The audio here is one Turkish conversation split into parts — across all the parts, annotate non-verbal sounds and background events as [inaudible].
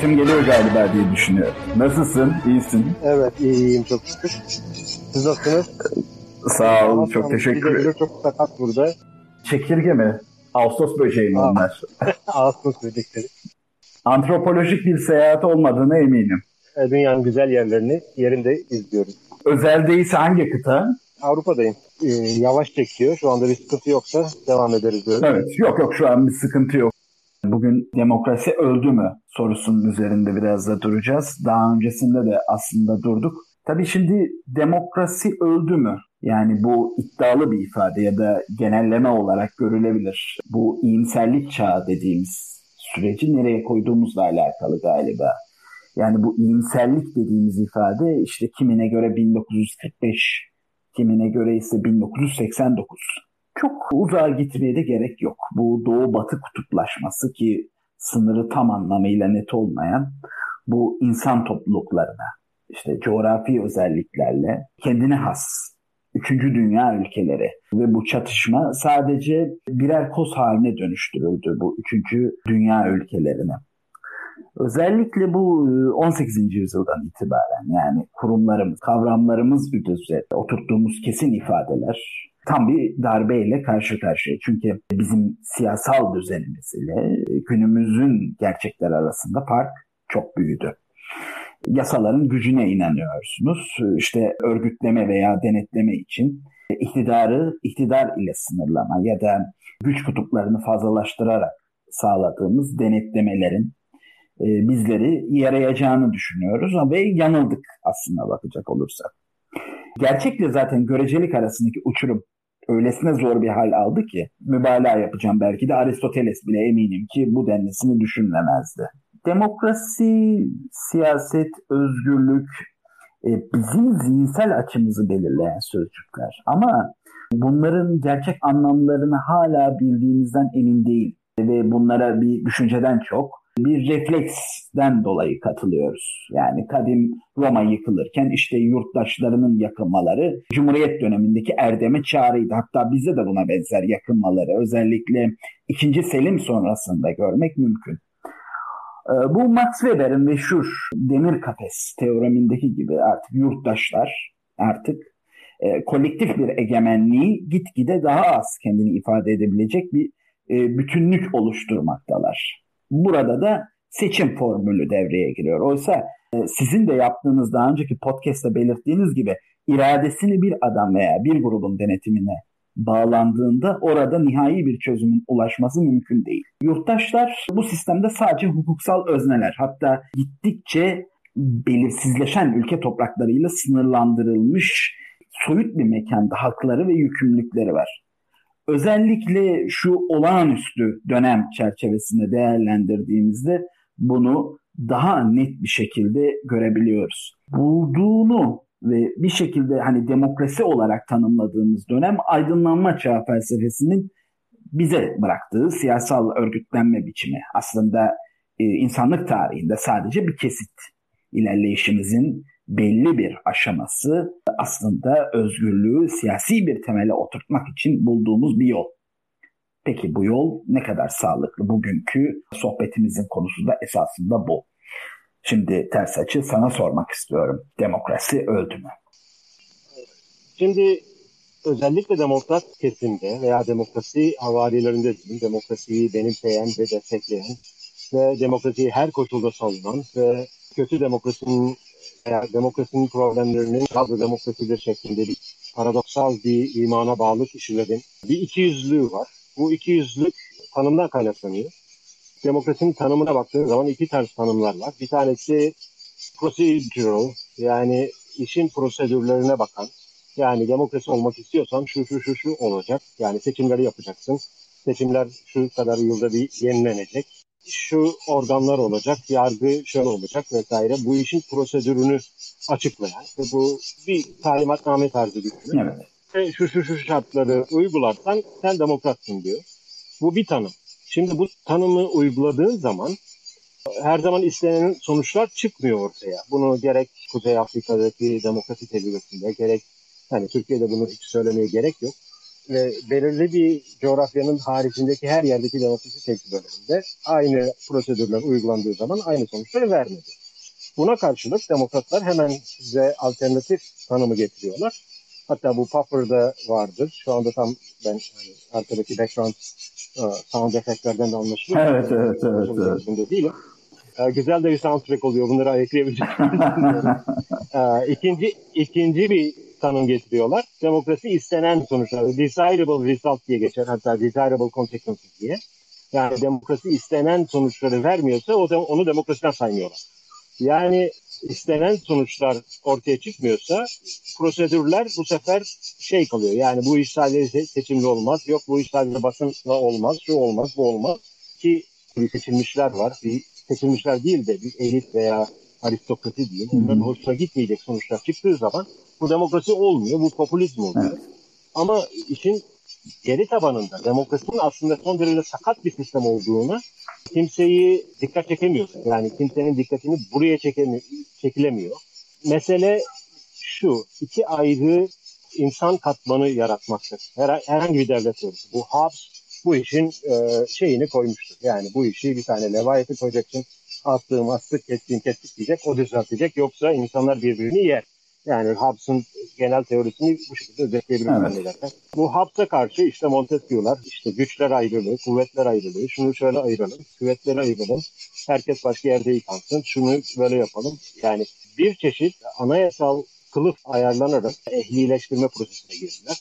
sesim geliyor galiba diye düşünüyorum. Nasılsın? İyisin? Evet iyiyim çok şükür. Siz nasılsınız? Sağ ol. Çok teşekkür ederim. Çok sakat burada. Çekirge mi? Ağustos böceği mi Aa. onlar? [laughs] Ağustos böcekleri. Antropolojik bir seyahat olmadığına eminim. E, Dünyanın güzel yerlerini yerinde izliyoruz. Özel değilse hangi kıta? Avrupa'dayım. Ee, yavaş çekiyor. Şu anda bir sıkıntı yoksa devam ederiz böyle. Evet. Yok yok şu an bir sıkıntı yok. Bugün demokrasi öldü mü sorusunun üzerinde biraz da duracağız. Daha öncesinde de aslında durduk. Tabii şimdi demokrasi öldü mü? Yani bu iddialı bir ifade ya da genelleme olarak görülebilir. Bu iyimserlik çağı dediğimiz süreci nereye koyduğumuzla alakalı galiba. Yani bu iyimserlik dediğimiz ifade işte kimine göre 1945, kimine göre ise 1989. Çok uzağa gitmeye de gerek yok. Bu doğu-batı kutuplaşması ki sınırı tam anlamıyla net olmayan bu insan topluluklarına, işte coğrafi özelliklerle kendine has üçüncü dünya ülkeleri ve bu çatışma sadece birer koz haline dönüştürüldü bu üçüncü dünya ülkelerine. Özellikle bu e, 18. yüzyıldan itibaren yani kurumlarımız, kavramlarımız üzerinde oturttuğumuz kesin ifadeler tam bir darbeyle karşı karşıya. Çünkü bizim siyasal düzenimiz ile günümüzün gerçekler arasında fark çok büyüdü. Yasaların gücüne inanıyorsunuz. İşte örgütleme veya denetleme için iktidarı iktidar ile sınırlama ya da güç kutuplarını fazlalaştırarak sağladığımız denetlemelerin e, bizleri yarayacağını düşünüyoruz ve yanıldık aslında bakacak olursak. Gerçekle zaten görecelik arasındaki uçurum öylesine zor bir hal aldı ki mübalağa yapacağım belki de Aristoteles bile eminim ki bu denlisini düşünlemezdi. Demokrasi, siyaset, özgürlük e, bizim zihinsel açımızı belirleyen sözcükler. Ama bunların gerçek anlamlarını hala bildiğimizden emin değil ve bunlara bir düşünceden çok bir refleksten dolayı katılıyoruz. Yani kadim Roma yıkılırken işte yurttaşlarının yakınmaları Cumhuriyet dönemindeki erdeme çağrıydı. Hatta bizde de buna benzer yakınmaları özellikle 2. Selim sonrasında görmek mümkün. Bu Max Weber'in meşhur demir kafes teoremindeki gibi artık yurttaşlar artık e, kolektif bir egemenliği gitgide daha az kendini ifade edebilecek bir e, bütünlük oluşturmaktalar. Burada da seçim formülü devreye giriyor. Oysa e, sizin de yaptığınız daha önceki podcast'te belirttiğiniz gibi iradesini bir adam veya bir grubun denetimine bağlandığında orada nihai bir çözümün ulaşması mümkün değil. Yurttaşlar bu sistemde sadece hukuksal özneler hatta gittikçe belirsizleşen ülke topraklarıyla sınırlandırılmış soyut bir mekanda hakları ve yükümlülükleri var. Özellikle şu olağanüstü dönem çerçevesinde değerlendirdiğimizde bunu daha net bir şekilde görebiliyoruz. Bulduğunu ve bir şekilde hani demokrasi olarak tanımladığımız dönem aydınlanma çağı felsefesinin bize bıraktığı siyasal örgütlenme biçimi. Aslında e, insanlık tarihinde sadece bir kesit ilerleyişimizin belli bir aşaması aslında özgürlüğü siyasi bir temele oturtmak için bulduğumuz bir yol. Peki bu yol ne kadar sağlıklı? Bugünkü sohbetimizin konusu da esasında bu. Şimdi ters açı sana sormak istiyorum. Demokrasi öldü mü? Şimdi özellikle demokrat kesimde veya demokrasi havarilerinde diyeyim, demokrasiyi benimseyen ve destekleyen ve demokrasiyi her koşulda savunan ve kötü demokrasinin veya demokrasinin problemlerinin gazlı demokrasidir şeklinde bir paradoksal bir imana bağlı kişilerin bir ikiyüzlülüğü var. Bu ikiyüzlülük tanımdan kaynaklanıyor. Demokrasinin tanımına baktığınız zaman iki tarz tanımlar var. Bir tanesi procedural yani işin prosedürlerine bakan. Yani demokrasi olmak istiyorsan şu şu şu şu olacak. Yani seçimleri yapacaksın. Seçimler şu kadar yılda bir yenilenecek şu organlar olacak, yargı şöyle olacak vesaire. Bu işin prosedürünü açıklayan ve bu bir talimatname tarzı bir şey. Evet. Ve şu şu şu şartları uygularsan sen demokratsın diyor. Bu bir tanım. Şimdi bu tanımı uyguladığın zaman her zaman istenen sonuçlar çıkmıyor ortaya. Bunu gerek Kuzey Afrika'daki demokrasi tecrübesinde gerek yani Türkiye'de bunu hiç söylemeye gerek yok. Ve belirli bir coğrafyanın haricindeki her yerdeki demokrasi tecrübelerinde aynı prosedürler uygulandığı zaman aynı sonuçları vermedi. Buna karşılık demokratlar hemen size alternatif tanımı getiriyorlar. Hatta bu Puffer'da vardır. Şu anda tam ben hani arkadaki background uh, sound efektlerden de anlaşılıyor. Evet, evet, evet. evet. değilim. Uh, güzel de bir soundtrack oluyor. Bunları ayıklayabileceğim. uh, [laughs] ikinci, ikinci bir tanım getiriyorlar. Demokrasi istenen sonuçlar. Desirable result diye geçer. Hatta desirable consequences diye. Yani demokrasi istenen sonuçları vermiyorsa o da, onu demokrasiden saymıyorlar. Yani istenen sonuçlar ortaya çıkmıyorsa prosedürler bu sefer şey kalıyor. Yani bu iş sadece seçimli olmaz. Yok bu iş sadece basınla olmaz. Şu olmaz, bu olmaz. Ki bir seçilmişler var. Bir seçilmişler değil de bir elit veya aristokrasi değil. Onların hoşuna gitmeyecek sonuçlar çıktığı zaman bu demokrasi olmuyor. Bu popülizm oluyor. Evet. Ama işin geri tabanında demokrasinin aslında son derece sakat bir sistem olduğunu kimseyi dikkat çekemiyor. Yani kimsenin dikkatini buraya çekemiyor, çekilemiyor. Mesele şu, iki ayrı insan katmanı yaratmaktır. Her, herhangi bir devlet olur. Bu Hobbes bu işin e, şeyini koymuştur. Yani bu işi bir tane levayeti koyacaksın. Attığım astık, kestiğim kestik diyecek, o düzeltecek. Yoksa insanlar birbirini yer. Yani Hobbes'ın genel teorisini bu şekilde özetleyebilirim evet. Bu Hobbes'a karşı işte Montesquieu'lar, işte güçler ayrılığı, kuvvetler ayrılığı, şunu şöyle ayıralım, kuvvetleri ayıralım, herkes başka yerde yıkansın, şunu böyle yapalım. Yani bir çeşit anayasal kılıf ayarlanarak ehlileştirme prosesine girdiler.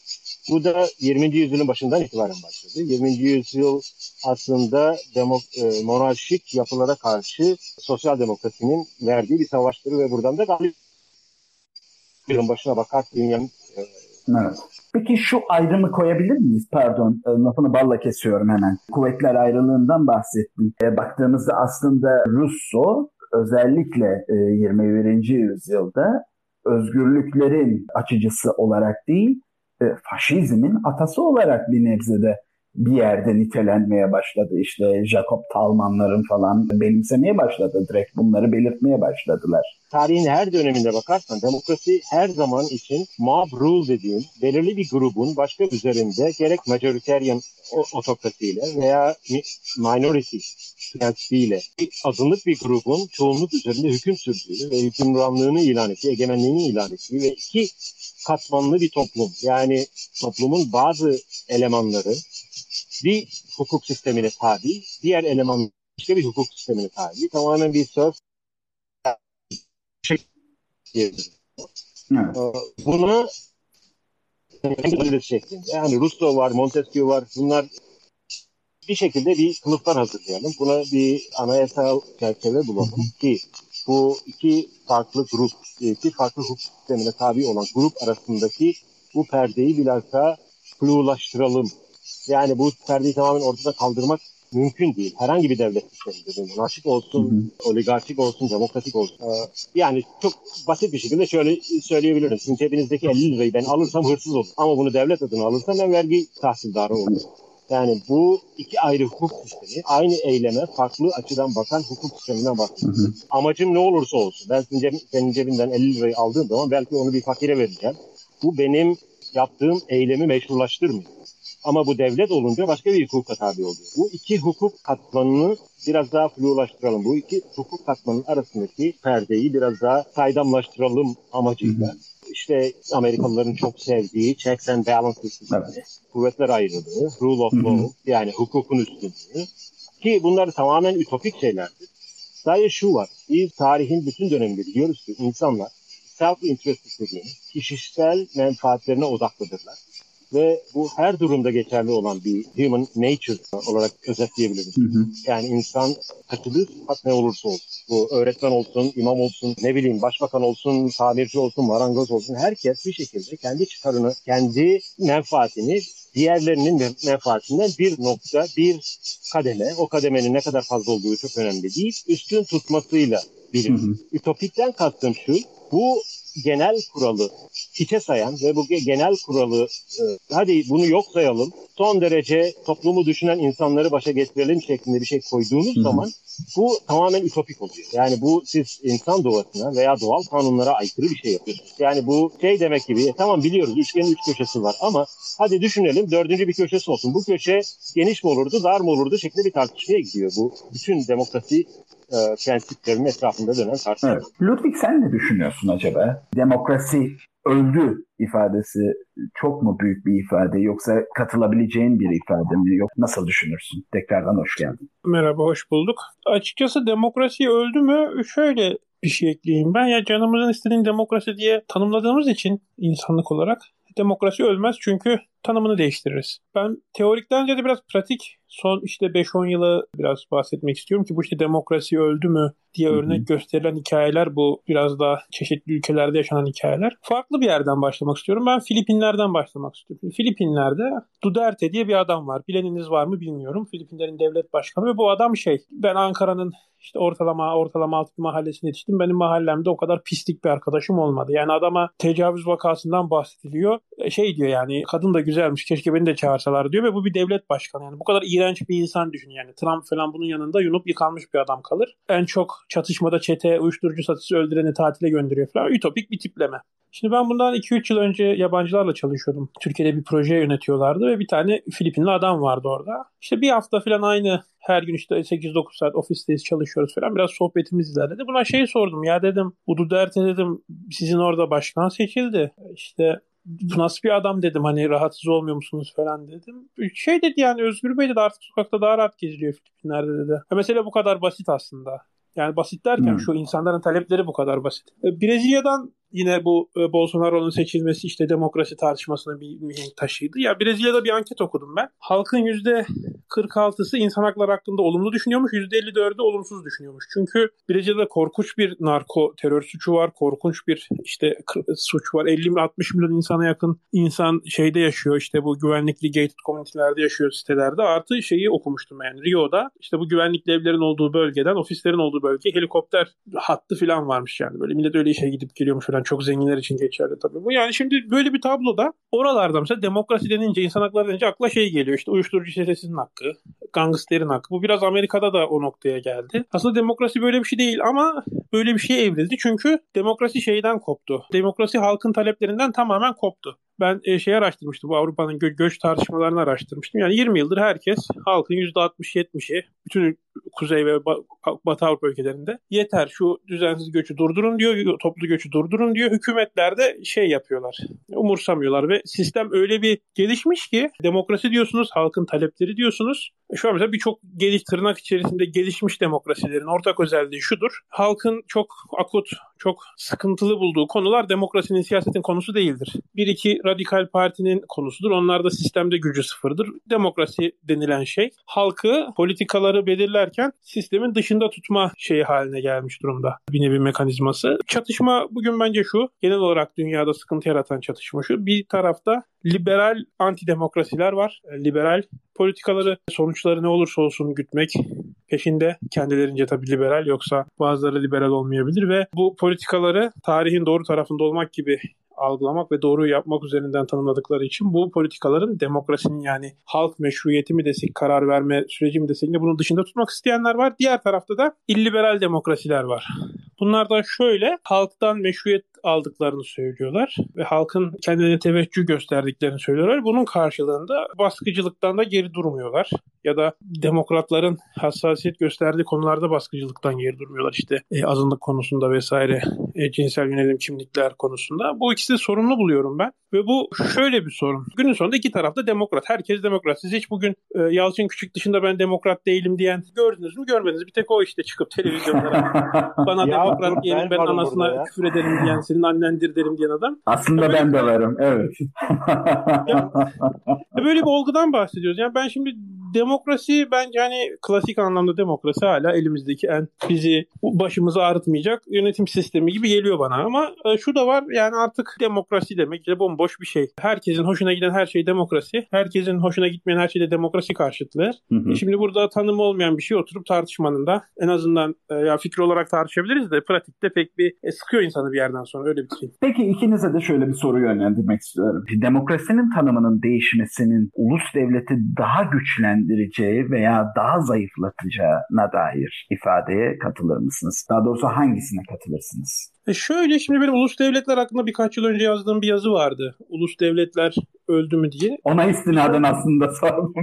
Bu da 20. yüzyılın başından itibaren başladı. 20. yüzyıl aslında demok e, monarşik yapılara karşı sosyal demokrasinin verdiği bir savaştır ve buradan da galip yılın başına bakar dünyanın e, Evet. Peki şu ayrımı koyabilir miyiz? Pardon, e, lafını balla kesiyorum hemen. Kuvvetler ayrılığından bahsettim. E, baktığımızda aslında Russo özellikle e, 21. yüzyılda özgürlüklerin açıcısı olarak değil, e, faşizmin atası olarak bir nebzede bir yerde nitelenmeye başladı. İşte Jacob Talmanların falan benimsemeye başladı. Direkt bunları belirtmeye başladılar. Tarihin her döneminde bakarsan demokrasi her zaman için mob rule dediğim belirli bir grubun başka üzerinde gerek majoritarian otokrasiyle veya minority prensibiyle azınlık bir grubun çoğunluk üzerinde hüküm sürdüğü ve hükümranlığını ilan ettiği, egemenliğini ilan ettiği ve iki katmanlı bir toplum. Yani toplumun bazı elemanları bir hukuk sistemine tabi, diğer eleman başka bir hukuk sistemine tabi. Tamamen bir söz şey evet. Buna şeklinde. Yani Rousseau var, Montesquieu var. Bunlar bir şekilde bir kılıflar hazırlayalım. Buna bir anayasal çerçeve bulalım ki bu iki farklı grup, iki farklı hukuk sistemine tabi olan grup arasındaki bu perdeyi daha flulaştıralım yani bu perdeyi tamamen ortada kaldırmak mümkün değil. Herhangi bir devlet sisteminde. Monarşik olsun, hı hı. oligarşik olsun, demokratik olsun. Ee, yani çok basit bir şekilde şöyle söyleyebilirim. Sizin cebinizdeki 50 lirayı ben alırsam hırsız olur. Ama bunu devlet adına alırsam ben vergi tahsildarı olurum. Yani bu iki ayrı hukuk sistemi aynı eyleme farklı açıdan bakan hukuk sisteminden bahsediyor. Amacım ne olursa olsun. Ben senin, ceb senin cebinden 50 lirayı aldığım zaman belki onu bir fakire vereceğim. Bu benim yaptığım eylemi meşrulaştırmıyor. Ama bu devlet olunca başka bir hukuka tabi oluyor. Bu iki hukuk katmanını biraz daha flulaştıralım. Bu iki hukuk katmanının arasındaki perdeyi biraz daha saydamlaştıralım amacıyla. Hı hı. İşte Amerikalıların çok sevdiği checks and balances evet. kuvvetler ayrılığı, rule of law hı hı. yani hukukun üstünlüğü ki bunlar tamamen ütopik şeylerdir. Sadece şu var, biz tarihin bütün döneminde biliyoruz ki insanlar self-interest dediğimiz kişisel menfaatlerine odaklıdırlar ve bu her durumda geçerli olan bir human nature olarak özetleyebiliriz. Hı hı. Yani insan sıfat ne olursa olsun. Bu öğretmen olsun, imam olsun, ne bileyim başbakan olsun, tamirci olsun, marangoz olsun. Herkes bir şekilde kendi çıkarını, kendi menfaatini diğerlerinin menfaatinden bir nokta, bir kademe, o kademenin ne kadar fazla olduğu çok önemli değil, üstün tutmasıyla hı. Ütopikten kastım şu, bu genel kuralı hiçe sayan ve bu genel kuralı e, hadi bunu yok sayalım son derece toplumu düşünen insanları başa getirelim şeklinde bir şey koyduğunuz Hı-hı. zaman bu tamamen ütopik oluyor. Yani bu siz insan doğasına veya doğal kanunlara aykırı bir şey yapıyorsunuz. Yani bu şey demek gibi e, tamam biliyoruz üçgenin üç köşesi var ama hadi düşünelim dördüncü bir köşesi olsun. Bu köşe geniş mi olurdu dar mı olurdu şeklinde bir tartışmaya gidiyor. Bu bütün demokrasi e, prensiplerinin etrafında dönen tartışma. Evet. Ludwig sen ne düşünüyorsun acaba? Demokrasi öldü ifadesi çok mu büyük bir ifade yoksa katılabileceğin bir ifade mi yok nasıl düşünürsün? Tekrardan hoş geldin. Merhaba hoş bulduk. Açıkçası demokrasi öldü mü şöyle bir şey ekleyeyim ben. Ya canımızın istediğin demokrasi diye tanımladığımız için insanlık olarak demokrasi ölmez çünkü tanımını değiştiririz. Ben teorikten ziyade biraz pratik son işte 5-10 yılı biraz bahsetmek istiyorum ki bu işte demokrasi öldü mü diye örnek hı hı. gösterilen hikayeler bu biraz daha çeşitli ülkelerde yaşanan hikayeler. Farklı bir yerden başlamak istiyorum. Ben Filipinler'den başlamak istiyorum. Filipinler'de Duterte diye bir adam var. Bileniniz var mı bilmiyorum. Filipinlerin devlet başkanı ve bu adam şey ben Ankara'nın işte ortalama ortalama alt bir mahallesine yetiştim. Benim mahallemde o kadar pislik bir arkadaşım olmadı. Yani adama tecavüz vakasından bahsediliyor. E, şey diyor yani kadın da güzelmiş keşke beni de çağırsalar diyor ve bu bir devlet başkanı. Yani bu kadar iğrenç bir insan düşün yani. Trump falan bunun yanında yunup yıkanmış bir adam kalır. En çok çatışmada çete uyuşturucu satıcısı öldüreni tatile gönderiyor falan. Ütopik bir tipleme. Şimdi ben bundan 2-3 yıl önce yabancılarla çalışıyordum. Türkiye'de bir proje yönetiyorlardı ve bir tane Filipinli adam vardı orada. İşte bir hafta falan aynı her gün işte 8-9 saat ofisteyiz çalışıyoruz falan. Biraz sohbetimiz ilerledi. Buna şey sordum ya dedim. Udu Derte dedim sizin orada başkan seçildi. İşte bu nasıl bir adam dedim hani rahatsız olmuyor musunuz falan dedim. Şey dedi yani Özgür Bey dedi artık sokakta daha rahat geziliyor Filipinler'de dedi. Ha, mesele bu kadar basit aslında. Yani basit derken hmm. şu insanların talepleri bu kadar basit. E, Brezilya'dan yine bu e, Bolsonaro'nun seçilmesi işte demokrasi tartışmasına bir mihenk taşıydı. Ya Brezilya'da bir anket okudum ben. Halkın yüzde 46'sı insan hakları hakkında olumlu düşünüyormuş, %54'ü olumsuz düşünüyormuş. Çünkü Brezilya'da korkunç bir narko terör suçu var, korkunç bir işte suç var. 50-60 milyon insana yakın insan şeyde yaşıyor işte bu güvenlikli gated community'lerde yaşıyor sitelerde. Artı şeyi okumuştum yani Rio'da işte bu güvenlikli evlerin olduğu bölgeden ofislerin olduğu bölge helikopter hattı falan varmış yani. Böyle millet öyle işe gidip geliyormuş falan çok zenginler için geçerli tabii bu. Yani şimdi böyle bir tabloda oralarda mesela demokrasi denince insan hakları denince akla şey geliyor işte uyuşturucu çetesinin hakkı gangsterin hakkı. Bu biraz Amerika'da da o noktaya geldi. Aslında demokrasi böyle bir şey değil ama böyle bir şey evrildi. Çünkü demokrasi şeyden koptu. Demokrasi halkın taleplerinden tamamen koptu ben şey araştırmıştım. Bu Avrupa'nın gö- göç tartışmalarını araştırmıştım. Yani 20 yıldır herkes halkın %60-70'i bütün Kuzey ve Batı Avrupa ülkelerinde yeter şu düzensiz göçü durdurun diyor, toplu göçü durdurun diyor. Hükümetler de şey yapıyorlar, umursamıyorlar ve sistem öyle bir gelişmiş ki demokrasi diyorsunuz, halkın talepleri diyorsunuz. Şu an mesela birçok geliş tırnak içerisinde gelişmiş demokrasilerin ortak özelliği şudur. Halkın çok akut, çok sıkıntılı bulduğu konular demokrasinin, siyasetin konusu değildir. Bir iki radikal partinin konusudur. Onlar da sistemde gücü sıfırdır. Demokrasi denilen şey halkı politikaları belirlerken sistemin dışında tutma şeyi haline gelmiş durumda. Bir nevi mekanizması. Çatışma bugün bence şu. Genel olarak dünyada sıkıntı yaratan çatışma şu. Bir tarafta liberal antidemokrasiler var. Liberal politikaları sonuçları ne olursa olsun gütmek peşinde kendilerince tabii liberal yoksa bazıları liberal olmayabilir ve bu politikaları tarihin doğru tarafında olmak gibi algılamak ve doğru yapmak üzerinden tanımladıkları için bu politikaların demokrasinin yani halk meşruiyeti mi desek, karar verme süreci mi desek de bunun dışında tutmak isteyenler var. Diğer tarafta da illiberal demokrasiler var. Bunlar da şöyle halktan meşruiyet aldıklarını söylüyorlar ve halkın kendine teveccüh gösterdiklerini söylüyorlar. Bunun karşılığında baskıcılıktan da geri durmuyorlar ya da demokratların hassasiyet gösterdiği konularda baskıcılıktan geri durmuyorlar. İşte e, azınlık konusunda vesaire e, cinsel yönelim kimlikler konusunda. Bu ikisi de sorunlu buluyorum ben. Ve bu şöyle bir sorun. Günün sonunda iki tarafta demokrat. Herkes demokrat. Siz hiç bugün e, Yalçın Küçük dışında ben demokrat değilim diyen gördünüz mü? Görmediniz. Bir tek o işte çıkıp televizyonlara [laughs] bana demokrat diyelim ben, ben anasına küfür ederim diyen senin annendir derim diyen adam. Aslında ya ben de varım. Evet. ya, böyle bir olgudan bahsediyoruz. Yani ben şimdi demokrasi bence hani klasik anlamda demokrasi hala elimizdeki en bizi başımızı ağrıtmayacak yönetim sistemi gibi geliyor bana ama e, şu da var yani artık demokrasi demek de bomboş bir şey. Herkesin hoşuna giden her şey demokrasi. Herkesin hoşuna gitmeyen her şey de demokrasi karşıtlığı. Hı hı. E şimdi burada tanım olmayan bir şey oturup tartışmanın da en azından e, ya fikir olarak tartışabiliriz de pratikte pek bir e, sıkıyor insanı bir yerden sonra öyle bir şey. Peki ikinize de şöyle bir soru yönlendirmek istiyorum. Demokrasinin tanımının değişmesinin ulus devleti daha güçlen güçlendireceği veya daha zayıflatacağına dair ifadeye katılır mısınız? Daha doğrusu hangisine katılırsınız? E şöyle şimdi benim ulus devletler hakkında birkaç yıl önce yazdığım bir yazı vardı. Ulus devletler öldü mü diye. Ona istinaden aslında [laughs] sordum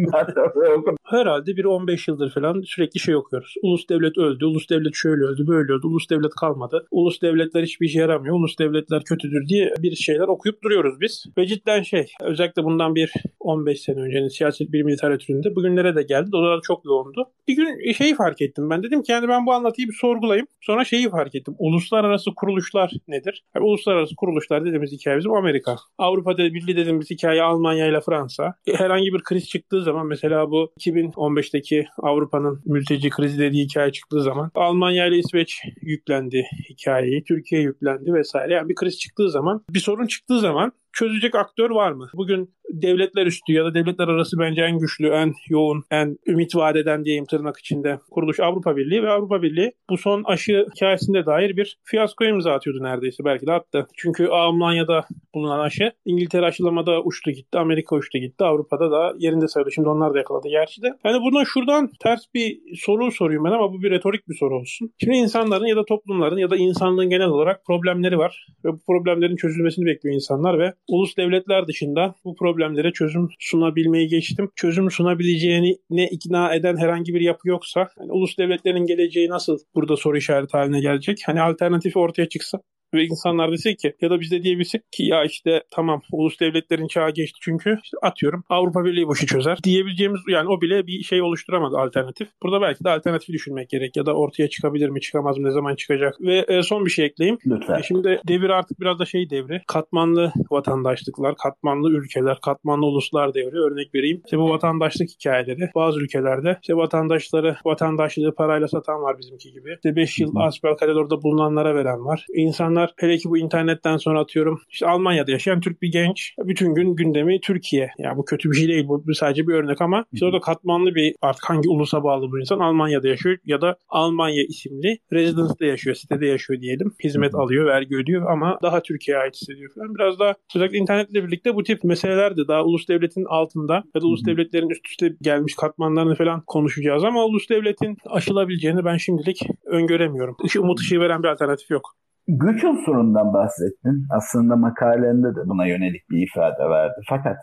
Herhalde bir 15 yıldır falan sürekli şey okuyoruz. Ulus devlet öldü, ulus devlet şöyle öldü, böyle öldü, ulus devlet kalmadı. Ulus devletler hiçbir işe yaramıyor, ulus devletler kötüdür diye bir şeyler okuyup duruyoruz biz. Ve cidden şey, özellikle bundan bir 15 sene öncenin siyaset bilimi literatüründe bugünlere de geldi. O da çok yoğundu. Bir gün şeyi fark ettim ben. Dedim ki yani ben bu anlatıyı bir sorgulayayım. Sonra şeyi fark ettim. Uluslararası kuruluşlar nedir? Yani uluslararası kuruluşlar dediğimiz hikaye bizim Amerika. Avrupa'da Birliği dediğimiz hikaye Almanya ile Fransa. Herhangi bir kriz çıktığı zaman mesela bu 2015'teki Avrupa'nın mülteci krizi dediği hikaye çıktığı zaman Almanya ile İsveç yüklendi hikayeyi. Türkiye yüklendi vesaire. Yani bir kriz çıktığı zaman bir sorun çıktığı zaman çözecek aktör var mı? Bugün devletler üstü ya da devletler arası bence en güçlü, en yoğun, en ümit vaat eden diyeyim tırnak içinde kuruluş Avrupa Birliği ve Avrupa Birliği bu son aşı hikayesinde dair bir fiyasko imza atıyordu neredeyse belki de attı. Çünkü Almanya'da bulunan aşı İngiltere aşılamada uçtu gitti, Amerika uçtu gitti, Avrupa'da da yerinde sayıldı. Şimdi onlar da yakaladı gerçi de. Yani buradan şuradan ters bir soru soruyorum ben ama bu bir retorik bir soru olsun. Şimdi insanların ya da toplumların ya da insanlığın genel olarak problemleri var ve bu problemlerin çözülmesini bekliyor insanlar ve ulus devletler dışında bu problemlere çözüm sunabilmeyi geçtim. Çözüm sunabileceğini ne ikna eden herhangi bir yapı yoksa hani ulus devletlerin geleceği nasıl burada soru işareti haline gelecek? Hani alternatif ortaya çıksa ve insanlar dese ki ya da biz de diyebilsek ki ya işte tamam ulus devletlerin çağı geçti çünkü işte atıyorum Avrupa Birliği bu işi çözer diyebileceğimiz yani o bile bir şey oluşturamadı alternatif. Burada belki de alternatif düşünmek gerek ya da ortaya çıkabilir mi çıkamaz mı ne zaman çıkacak. Ve e, son bir şey ekleyeyim. Lütfen. E, şimdi devir artık biraz da şey devri. Katmanlı vatandaşlıklar, katmanlı ülkeler, katmanlı uluslar devri. Örnek vereyim. İşte bu vatandaşlık hikayeleri bazı ülkelerde işte vatandaşları vatandaşlığı parayla satan var bizimki gibi. İşte 5 yıl asbelkader orada bulunanlara veren var. İnsanlar insanlar hele ki bu internetten sonra atıyorum işte Almanya'da yaşayan Türk bir genç bütün gün gündemi Türkiye. Ya yani bu kötü bir şey değil bu sadece bir örnek ama işte orada katmanlı bir artık hangi ulusa bağlı bu insan Almanya'da yaşıyor ya da Almanya isimli residence'da yaşıyor, sitede yaşıyor diyelim. Hizmet alıyor, vergi ödüyor ama daha Türkiye'ye ait hissediyor falan. Biraz daha özellikle internetle birlikte bu tip meseleler de daha ulus devletin altında ya da ulus devletlerin üst üste gelmiş katmanlarını falan konuşacağız ama ulus devletin aşılabileceğini ben şimdilik öngöremiyorum. Işık, umut ışığı veren bir alternatif yok. Güç unsurundan bahsettin. Aslında makalende de buna yönelik bir ifade verdi. Fakat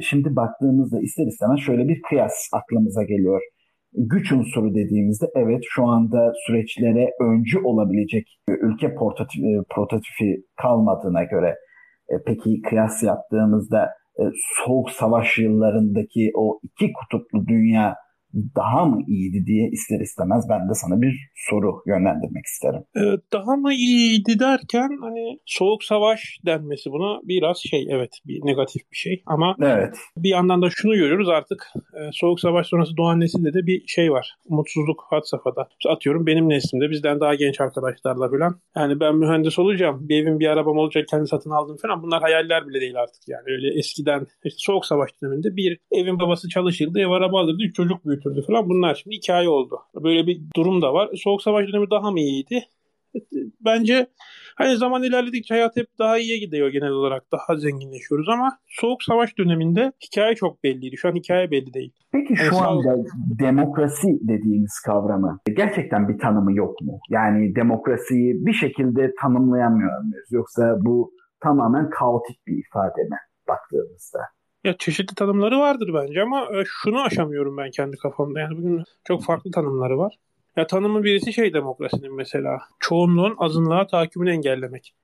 şimdi baktığımızda ister istemez şöyle bir kıyas aklımıza geliyor. Güç unsuru dediğimizde evet şu anda süreçlere öncü olabilecek ülke e, prototipi kalmadığına göre e, peki kıyas yaptığımızda e, Soğuk Savaş yıllarındaki o iki kutuplu dünya daha mı iyiydi diye ister istemez ben de sana bir soru yönlendirmek isterim. Evet, daha mı iyiydi derken hani soğuk savaş denmesi buna biraz şey evet bir negatif bir şey ama evet. bir yandan da şunu görüyoruz artık e, soğuk savaş sonrası doğan nesilde de bir şey var. Umutsuzluk had safhada. Atıyorum benim neslimde bizden daha genç arkadaşlarla falan. Yani ben mühendis olacağım. Bir evim bir arabam olacak kendi satın aldım falan. Bunlar hayaller bile değil artık yani. Öyle eskiden işte soğuk savaş döneminde bir evin babası çalışırdı ev araba alırdı üç çocuk büyütürdü götürdü falan. Bunlar şimdi hikaye oldu. Böyle bir durum da var. Soğuk Savaş dönemi daha mı iyiydi? Bence hani zaman ilerledikçe hayat hep daha iyiye gidiyor genel olarak. Daha zenginleşiyoruz ama Soğuk Savaş döneminde hikaye çok belliydi. Şu an hikaye belli değil. Peki şu yani anda demokrasi dediğimiz kavramı gerçekten bir tanımı yok mu? Yani demokrasiyi bir şekilde tanımlayamıyor muyuz? Yoksa bu tamamen kaotik bir ifade mi baktığımızda? Ya çeşitli tanımları vardır bence ama e, şunu aşamıyorum ben kendi kafamda. Yani bugün çok farklı tanımları var. Ya tanımın birisi şey demokrasinin mesela. Çoğunluğun azınlığa tahakkümünü engellemek.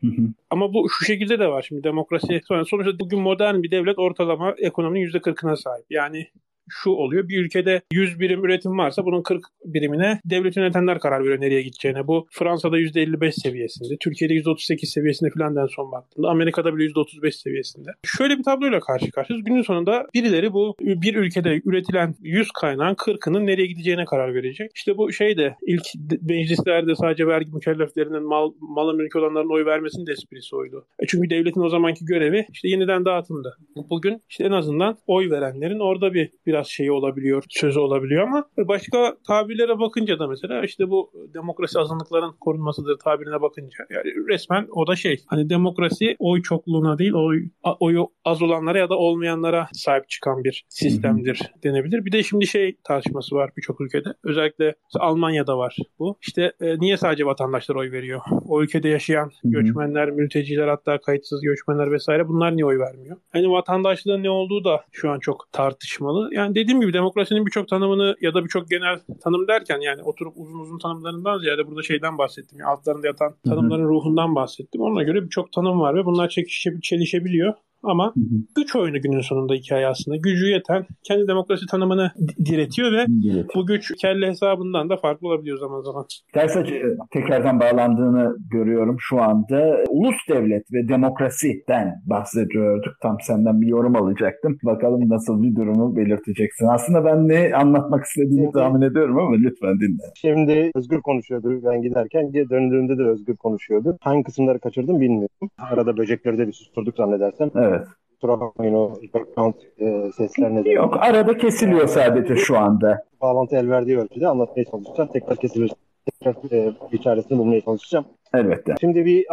Hı hı. Ama bu şu şekilde de var şimdi demokrasi. Sonuçta bugün modern bir devlet ortalama ekonominin %40'ına sahip. Yani şu oluyor. Bir ülkede 100 birim üretim varsa bunun 40 birimine devlet yönetenler karar veriyor nereye gideceğine. Bu Fransa'da %55 seviyesinde, Türkiye'de %38 seviyesinde filan en son baktığında, Amerika'da bile %35 seviyesinde. Şöyle bir tabloyla karşı karşıyayız. Günün sonunda birileri bu bir ülkede üretilen 100 kaynağın 40'ının nereye gideceğine karar verecek. İşte bu şey de ilk meclislerde sadece vergi mükelleflerinin mal, mala mülk olanların oy vermesinin de esprisi oydu. E çünkü devletin o zamanki görevi işte yeniden dağıtımdı. Bugün işte en azından oy verenlerin orada bir biraz biraz şeyi olabiliyor, sözü olabiliyor ama başka tabirlere bakınca da mesela işte bu demokrasi azınlıkların korunmasıdır tabirine bakınca yani resmen o da şey hani demokrasi oy çokluğuna değil oy oyu az olanlara ya da olmayanlara sahip çıkan bir sistemdir denebilir. Bir de şimdi şey tartışması var birçok ülkede. Özellikle Almanya'da var bu. İşte e, niye sadece vatandaşlar oy veriyor? O ülkede yaşayan göçmenler, mülteciler hatta kayıtsız göçmenler vesaire bunlar niye oy vermiyor? Hani vatandaşlığın ne olduğu da şu an çok tartışmalı. Yani dediğim gibi demokrasinin birçok tanımını ya da birçok genel tanım derken yani oturup uzun uzun tanımlarından ziyade burada şeyden bahsettim. Yani altlarında yatan tanımların ruhundan bahsettim. Ona göre birçok tanım var ve bunlar çekişe, çelişebiliyor. Ama güç oyunu günün sonunda hikaye aslında. Gücü yeten kendi demokrasi tanımını diretiyor ve Diretiyor. bu güç kelle hesabından da farklı olabiliyor zaman zaman. Açı tekrardan bağlandığını görüyorum şu anda. Ulus devlet ve demokrasiden bahsediyorduk. Tam senden bir yorum alacaktım. Bakalım nasıl bir durumu belirteceksin. Aslında ben ne anlatmak istediğini Şimdi, tahmin ediyorum ama lütfen dinle. Şimdi Özgür konuşuyordu ben giderken. Döndüğümde de Özgür konuşuyordu. Hangi kısımları kaçırdım bilmiyorum. Arada böcekleri de bir susturduk zannedersem. Evet. Evet. Kusura bakmayın o background e, sesler nedeniyle. Yok arada kesiliyor sadece şu anda. Bağlantı el verdiği ölçüde anlatmaya çalışacağım. Tekrar kesilir. Tekrar e, bir çaresini bulmaya çalışacağım. Elbette. Şimdi bir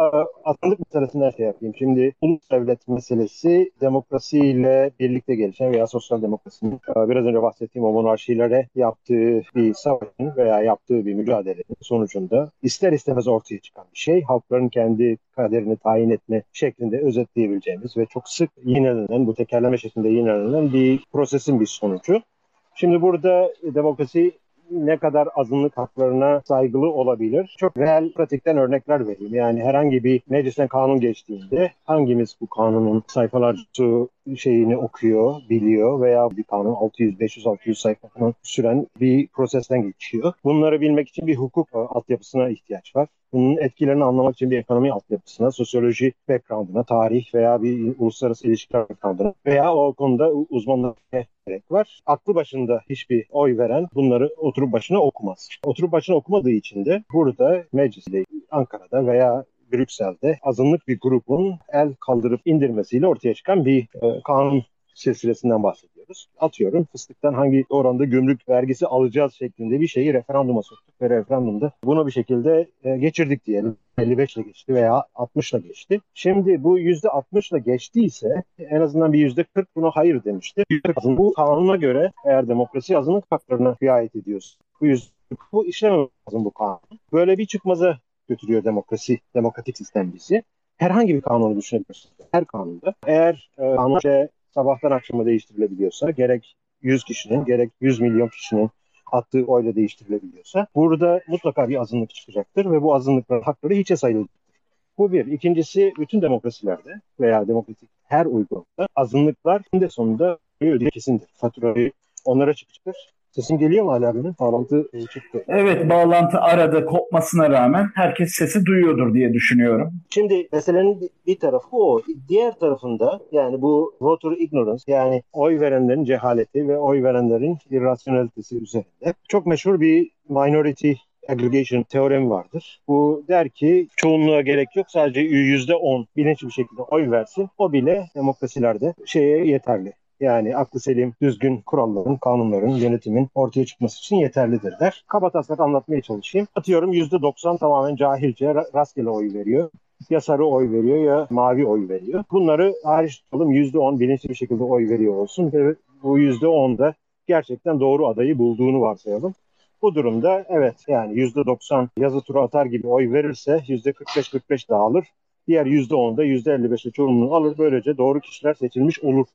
atlandık meselesinden şey yapayım. Şimdi ulus devlet meselesi demokrasiyle birlikte gelişen veya sosyal demokrasinin biraz önce bahsettiğim o monarşilere yaptığı bir savaşın veya yaptığı bir mücadelenin sonucunda ister istemez ortaya çıkan bir şey. Halkların kendi kaderini tayin etme şeklinde özetleyebileceğimiz ve çok sık yinelenen, bu tekerleme şeklinde yinelenen bir prosesin bir sonucu. Şimdi burada demokrasi ne kadar azınlık haklarına saygılı olabilir? Çok real pratikten örnekler vereyim. Yani herhangi bir meclisten kanun geçtiğinde hangimiz bu kanunun sayfalarca şeyini okuyor, biliyor veya bir kanun 600, 500, 600 sayfa falan süren bir prosesten geçiyor. Bunları bilmek için bir hukuk e, altyapısına ihtiyaç var. Bunun etkilerini anlamak için bir ekonomi altyapısına, sosyoloji background'ına, tarih veya bir uluslararası ilişkiler background'ına veya o konuda uzmanlık gerek var. Aklı başında hiçbir oy veren bunları oturup başına okumaz. Oturup başına okumadığı için de burada mecliste, Ankara'da veya Brüksel'de azınlık bir grubun el kaldırıp indirmesiyle ortaya çıkan bir e, kanun silsilesinden bahsediyoruz. Atıyorum fıstıktan hangi oranda gümrük vergisi alacağız şeklinde bir şeyi referanduma soktuk ve referandumda bunu bir şekilde e, geçirdik diyelim. 55 ile geçti veya 60 ile geçti. Şimdi bu %60 ile geçtiyse en azından bir %40 buna hayır demişti. Bu kanuna göre eğer demokrasi azınlık haklarına riayet ediyorsa bu yüzde bu işlemem lazım bu kanun. Böyle bir çıkmaza götürüyor demokrasi, demokratik sistem bizi. Herhangi bir kanunu düşünebilirsiniz. Her kanunda. Eğer e, kanun sabahtan akşama değiştirilebiliyorsa gerek 100 kişinin gerek 100 milyon kişinin attığı oyla değiştirilebiliyorsa burada mutlaka bir azınlık çıkacaktır ve bu azınlıkların hakları hiçe sayılacaktır. Bu bir. İkincisi bütün demokrasilerde veya demokratik her uygulamada azınlıklar de sonunda ödeyecek kesindir. Faturayı onlara çıkacaktır. Sesim geliyor mu hala benim? Bağlantı e, çıktı. Evet bağlantı arada kopmasına rağmen herkes sesi duyuyordur diye düşünüyorum. Şimdi meselenin bir tarafı o. Diğer tarafında yani bu voter ignorance yani oy verenlerin cehaleti ve oy verenlerin irrasyonelitesi üzerinde çok meşhur bir minority aggregation teoremi vardır. Bu der ki çoğunluğa gerek yok sadece %10 bilinçli bir şekilde oy versin. O bile demokrasilerde şeye yeterli. Yani aklı selim, düzgün kuralların, kanunların, yönetimin ortaya çıkması için yeterlidir der. Kaba taslak anlatmaya çalışayım. Atıyorum %90 tamamen cahilce rastgele oy veriyor ya sarı oy veriyor ya mavi oy veriyor. Bunları hariç tutalım %10 bilinçli bir şekilde oy veriyor olsun ve bu %10'da gerçekten doğru adayı bulduğunu varsayalım. Bu durumda evet yani %90 yazı turu atar gibi oy verirse %45-45 dağılır. Diğer %10'da %55'i çoğunluğu alır. Böylece doğru kişiler seçilmiş olur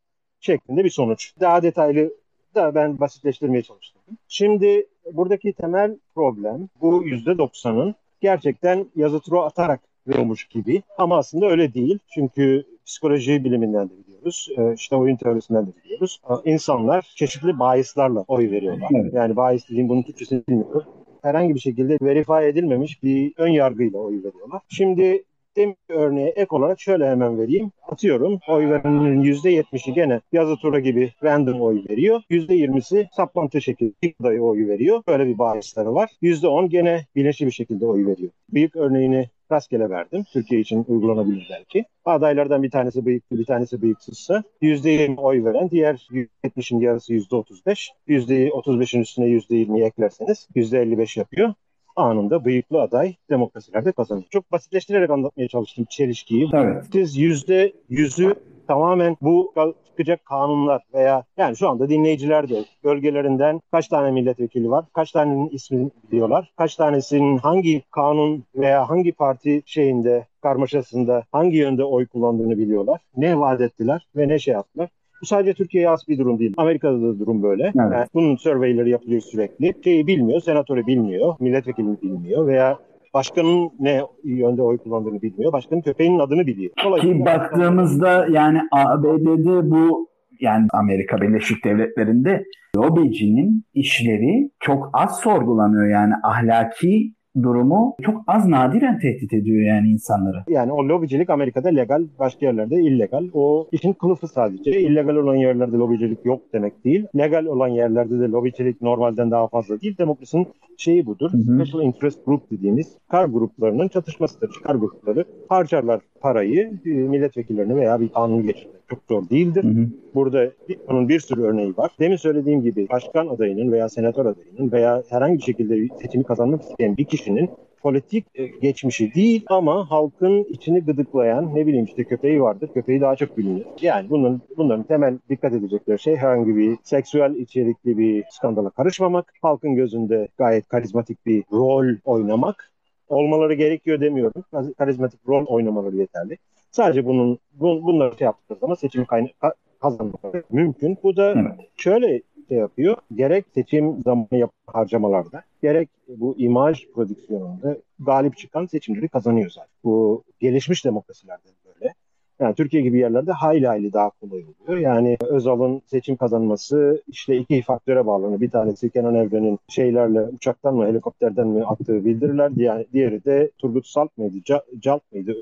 şeklinde bir sonuç. Daha detaylı da ben basitleştirmeye çalıştım. Şimdi buradaki temel problem bu %90'ın gerçekten yazı turu atarak veriyormuş gibi ama aslında öyle değil. Çünkü psikoloji biliminden de biliyoruz. E, işte oyun teorisinden de biliyoruz. İnsanlar çeşitli bahislarla oy veriyorlar. Evet. Yani bahis dediğim bunun Türkçesini bilmiyorum. Herhangi bir şekilde verify edilmemiş bir ön yargıyla oy veriyorlar. Şimdi Demin örneğe ek olarak şöyle hemen vereyim. Atıyorum oy verenlerin %70'i gene yazı tura gibi random oy veriyor. %20'si saplantı şekilde oy veriyor. Böyle bir bahisleri var. %10 gene bilinçli bir şekilde oy veriyor. Büyük örneğini rastgele verdim. Türkiye için uygulanabilir belki. Adaylardan bir tanesi bıyıklı, bir tanesi bıyıksızsa %20 oy veren, diğer %70'in yarısı %35. %35'in üstüne %20'yi eklerseniz %55 yapıyor anında bıyıklı aday demokrasilerde kazanır. Çok basitleştirerek anlatmaya çalıştım çelişkiyi. Evet. Siz yüzde yüzü tamamen bu çıkacak kanunlar veya yani şu anda dinleyiciler de bölgelerinden kaç tane milletvekili var, kaç tanenin ismini biliyorlar, kaç tanesinin hangi kanun veya hangi parti şeyinde karmaşasında hangi yönde oy kullandığını biliyorlar. Ne vaat ettiler ve ne şey yaptılar. Bu sadece Türkiye'ye has bir durum değil. Amerika'da da durum böyle. Evet. Yani bunun surveyleri yapılıyor sürekli. Şeyi bilmiyor, senatörü bilmiyor, milletvekilini bilmiyor veya başkanın ne yönde oy kullandığını bilmiyor. Başkanın köpeğinin adını biliyor. Ki baktığımızda yani ABD'de bu yani Amerika Birleşik Devletleri'nde lobicinin işleri çok az sorgulanıyor. Yani ahlaki durumu çok az nadiren tehdit ediyor yani insanları. Yani o lobicilik Amerika'da legal, başka yerlerde illegal. O işin kılıfı sadece. İllegal olan yerlerde lobicilik yok demek değil. Legal olan yerlerde de lobicilik normalden daha fazla değil. Demokrasinin şeyi budur. Hı hı. Special Interest Group dediğimiz kar gruplarının çatışmasıdır. Kar grupları harcarlar parayı e, milletvekillerine veya bir kanun geçirmek çok zor değildir. Hı hı. Burada onun bir sürü örneği var. Demin söylediğim gibi başkan adayının veya senatör adayının veya herhangi bir şekilde seçimi kazanmak isteyen bir kişinin politik e, geçmişi değil ama halkın içini gıdıklayan ne bileyim işte köpeği vardır. Köpeği daha çok bilinir. Yani bunun, bunların temel dikkat edecekleri şey herhangi bir seksüel içerikli bir skandala karışmamak, halkın gözünde gayet karizmatik bir rol oynamak olmaları gerekiyor demiyorum. Karizmatik rol oynamaları yeterli. Sadece bunun bun, bunları şey yaptıkları zaman seçimi kayna- kazanmaları mümkün. Bu da evet. şöyle şey yapıyor. Gerek seçim zamanı yap harcamalarda, gerek bu imaj prodüksiyonunda galip çıkan seçimleri kazanıyor zaten. Bu gelişmiş demokrasilerde böyle. Yani Türkiye gibi yerlerde hayli hayli daha kolay oluyor. Yani Özal'ın seçim kazanması işte iki faktöre bağlanıyor. Bir tanesi Kenan Evren'in şeylerle uçaktan mı helikopterden mi attığı bildiriler. Diğer, diğeri de Turgut Salt mıydı, Calt mıydı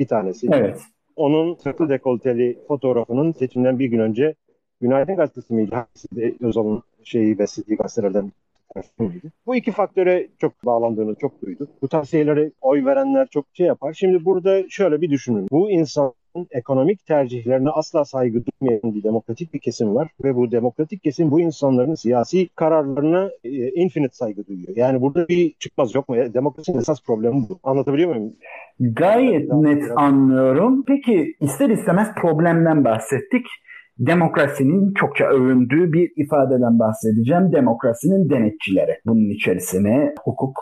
bir tanesi. Evet. Onun sırtlı dekolteli fotoğrafının seçimden bir gün önce Günaydın Gazetesi miydi? Özal'ın şeyi beslediği gazetelerden bu iki faktöre çok bağlandığını çok duyduk. Bu tavsiyelere oy verenler çok şey yapar. Şimdi burada şöyle bir düşünün. Bu insan ekonomik tercihlerine asla saygı duymayan bir demokratik bir kesim var ve bu demokratik kesim bu insanların siyasi kararlarına e, infinite saygı duyuyor. Yani burada bir çıkmaz yok mu? Demokrasinin esas problemi bu. Anlatabiliyor muyum? Gayet net anlıyorum. Peki ister istemez problemden bahsettik demokrasinin çokça övündüğü bir ifadeden bahsedeceğim. Demokrasinin denetçileri. Bunun içerisine hukuk,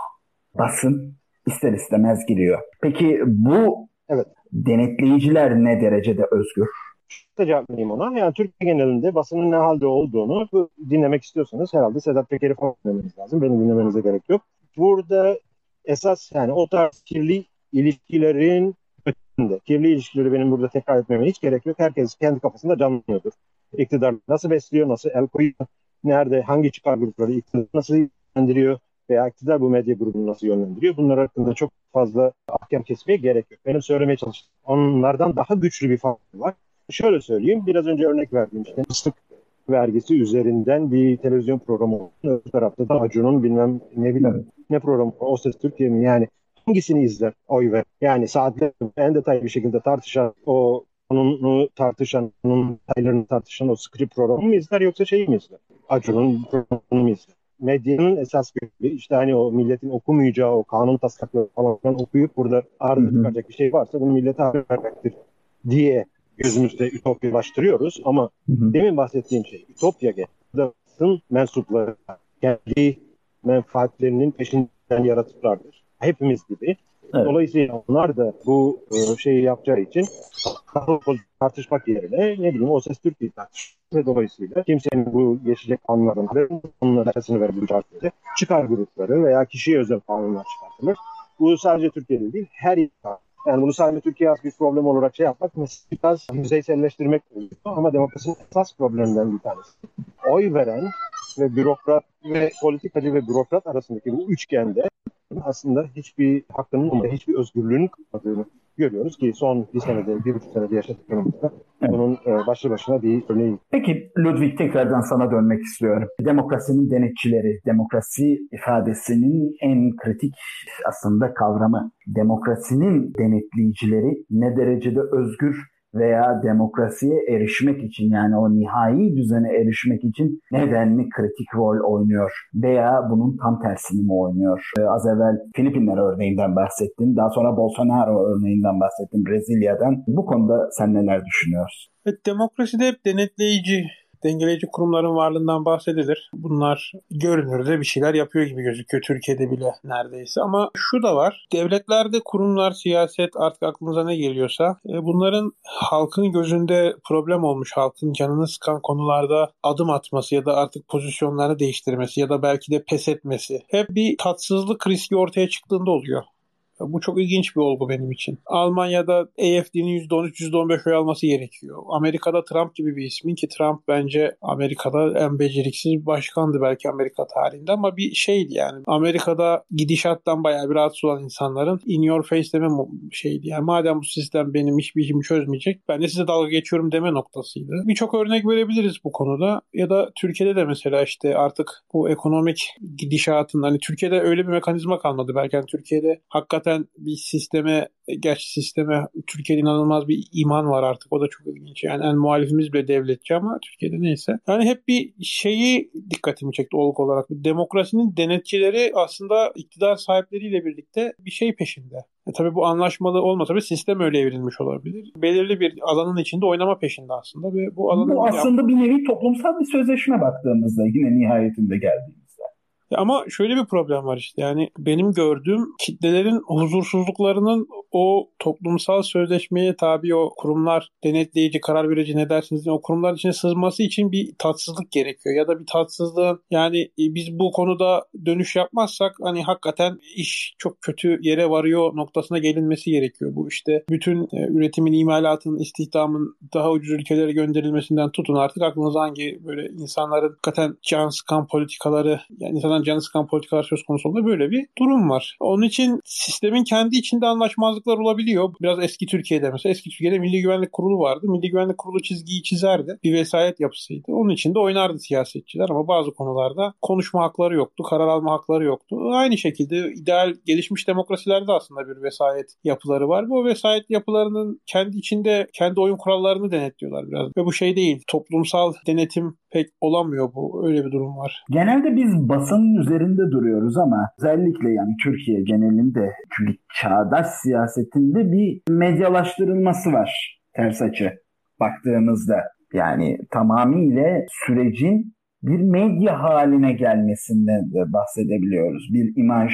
basın ister istemez giriyor. Peki bu evet. denetleyiciler ne derecede özgür? da cevap vereyim ona. Yani Türkiye genelinde basının ne halde olduğunu dinlemek istiyorsanız herhalde Sedat Peker'i falan dinlemeniz lazım. Beni dinlemenize gerek yok. Burada esas yani o tarz kirli ilişkilerin ötesinde. Kirli ilişkileri benim burada tekrar etmeme hiç gerek yok. Herkes kendi kafasında canlanıyordur. İktidar nasıl besliyor, nasıl el koyuyor, nerede, hangi çıkar grupları iktidar nasıl yönlendiriyor veya iktidar bu medya grubunu nasıl yönlendiriyor. Bunlar hakkında çok fazla ahkam kesmeye gerek yok. Benim söylemeye çalıştığım onlardan daha güçlü bir faktör var. Şöyle söyleyeyim, biraz önce örnek verdiğim işte ıslık vergisi üzerinden bir televizyon programı. Öbür tarafta da Acun'un bilmem ne bileyim ne programı, O Ses Türkiye mi yani hangisini izler oy ver? Yani saatler en detaylı bir şekilde tartışan o konunu tartışan, onun detaylarını tartışan o sıkıcı programı mı izler yoksa şeyi mi izler? Acun'un programını mı izler? Medyanın esas görevi işte hani o milletin okumayacağı o kanun taslakları falan okuyup burada ardı çıkacak bir şey varsa bunu millete haber vermektir diye gözümüzde ütopyalaştırıyoruz ama hı hı. demin bahsettiğim şey ütopya basın mensupları kendi menfaatlerinin peşinden yaratıklardır hepimiz gibi. Evet. Dolayısıyla onlar da bu e, şeyi yapacağı için tartışmak yerine ne bileyim o ses Türkiye'yi tartışıyor. Ve dolayısıyla kimsenin bu geçecek anların ve onların açısını verebileceği çıkar grupları veya kişiye özel kanunlar çıkartılır. Bu sadece Türkiye'de değil her insan yani bunu sadece Türkiye az bir problem olarak şey yapmak biraz yüzeyselleştirmek. Ama demokrasinin esas problemlerinden bir tanesi. Oy veren ve bürokrat ve politikacı ve bürokrat arasındaki bu üçgende aslında hiçbir hakkının ve hiçbir özgürlüğün kalmadığını görüyoruz ki son bir senede, bir buçuk senede yaşadıklarımızda evet. bunun e, başlı başına bir örneği. Peki Ludwig tekrardan sana dönmek istiyorum. Demokrasinin denetçileri, demokrasi ifadesinin en kritik aslında kavramı. Demokrasinin denetleyicileri ne derecede özgür veya demokrasiye erişmek için yani o nihai düzene erişmek için nedenli kritik rol oynuyor veya bunun tam tersini mi oynuyor? Ee, az evvel Filipinler örneğinden bahsettin. Daha sonra Bolsonaro örneğinden bahsettin Brezilya'dan. Bu konuda sen neler düşünüyorsun? Evet, demokraside hep denetleyici dengeleyici kurumların varlığından bahsedilir. Bunlar görünürde bir şeyler yapıyor gibi gözüküyor Türkiye'de bile neredeyse. Ama şu da var. Devletlerde kurumlar, siyaset artık aklınıza ne geliyorsa e, bunların halkın gözünde problem olmuş, halkın canını sıkan konularda adım atması ya da artık pozisyonlarını değiştirmesi ya da belki de pes etmesi hep bir tatsızlık riski ortaya çıktığında oluyor. Bu çok ilginç bir olgu benim için. Almanya'da AFD'nin %13, %15 oy alması gerekiyor. Amerika'da Trump gibi bir ismin ki Trump bence Amerika'da en beceriksiz başkandı belki Amerika tarihinde ama bir şeydi yani. Amerika'da gidişattan bayağı bir rahatsız olan insanların in your face deme şeydi. Yani madem bu sistem benim hiçbir işimi çözmeyecek ben de size dalga geçiyorum deme noktasıydı. Birçok örnek verebiliriz bu konuda. Ya da Türkiye'de de mesela işte artık bu ekonomik gidişatın hani Türkiye'de öyle bir mekanizma kalmadı. Belki hani Türkiye'de hakikaten zaten bir sisteme gerçi sisteme Türkiye'de inanılmaz bir iman var artık. O da çok ilginç. Yani en muhalifimiz bile devletçi ama Türkiye'de neyse. Yani hep bir şeyi dikkatimi çekti olgu olarak. Demokrasinin denetçileri aslında iktidar sahipleriyle birlikte bir şey peşinde. E tabii bu anlaşmalı olmasa bir sistem öyle evrilmiş olabilir. Belirli bir alanın içinde oynama peşinde aslında ve bu alanın bu aslında yap- bir nevi toplumsal bir sözleşme baktığımızda yine nihayetinde geldiğimiz. Ama şöyle bir problem var işte yani benim gördüğüm kitlelerin huzursuzluklarının o toplumsal sözleşmeye tabi o kurumlar denetleyici karar verici ne dersiniz o kurumlar içine sızması için bir tatsızlık gerekiyor ya da bir tatsızlığın yani e, biz bu konuda dönüş yapmazsak hani hakikaten iş çok kötü yere varıyor noktasına gelinmesi gerekiyor. Bu işte bütün e, üretimin, imalatın, istihdamın daha ucuz ülkelere gönderilmesinden tutun artık aklınıza hangi böyle insanların hakikaten can sıkan politikaları yani insanların canı sıkan politikalar söz konusu olduğunda böyle bir durum var. Onun için sistemin kendi içinde anlaşmazlık anlaşmazlıklar olabiliyor. Biraz eski Türkiye'de mesela eski Türkiye'de Milli Güvenlik Kurulu vardı. Milli Güvenlik Kurulu çizgiyi çizerdi. Bir vesayet yapısıydı. Onun içinde oynardı siyasetçiler ama bazı konularda konuşma hakları yoktu, karar alma hakları yoktu. Aynı şekilde ideal gelişmiş demokrasilerde aslında bir vesayet yapıları var. Bu vesayet yapılarının kendi içinde kendi oyun kurallarını denetliyorlar biraz. Ve bu şey değil. Toplumsal denetim pek olamıyor bu. Öyle bir durum var. Genelde biz basının üzerinde duruyoruz ama özellikle yani Türkiye genelinde çünkü çağdaş siyasetinde bir medyalaştırılması var ters açı baktığımızda. Yani tamamıyla sürecin bir medya haline gelmesinden de bahsedebiliyoruz. Bir imaj,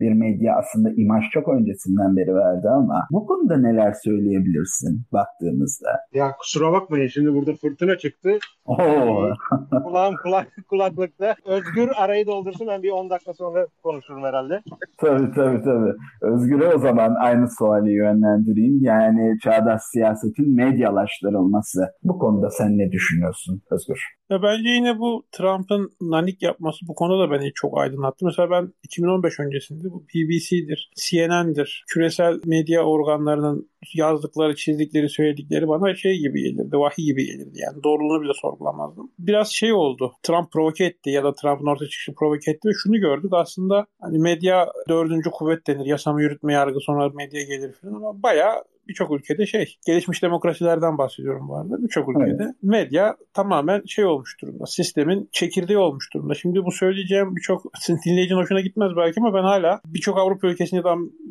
bir medya aslında imaj çok öncesinden beri verdi ama bu konuda neler söyleyebilirsin baktığımızda? Ya kusura bakmayın şimdi burada fırtına çıktı. Oo. [laughs] Kulağım kulak, kulaklıkta. Özgür arayı doldursun ben bir 10 dakika sonra konuşurum herhalde. Tabii tabii tabii. Özgür'e o zaman aynı suali yönlendireyim. Yani çağdaş siyasetin medyalaştırılması. Bu konuda sen ne düşünüyorsun Özgür? Ya bence yine bu Trump'ın nanik yapması bu konuda beni çok aydınlattı. Mesela ben 2015 öncesinde bu BBC'dir, CNN'dir, küresel medya organlarının yazdıkları, çizdikleri, söyledikleri bana şey gibi gelirdi, vahiy gibi gelirdi. Yani doğruluğunu bile sorgulamazdım. Biraz şey oldu, Trump provoke etti ya da Trump'ın ortaya çıkışı provoke etti ve şunu gördük aslında hani medya dördüncü kuvvet denir, yasama yürütme yargı sonra medya gelir falan ama bayağı birçok ülkede şey gelişmiş demokrasilerden bahsediyorum bu arada. Birçok ülkede evet. medya tamamen şey olmuş durumda. Sistemin çekirdeği olmuş durumda. Şimdi bu söyleyeceğim birçok dinleyicinin hoşuna gitmez belki ama ben hala birçok Avrupa ülkesinde de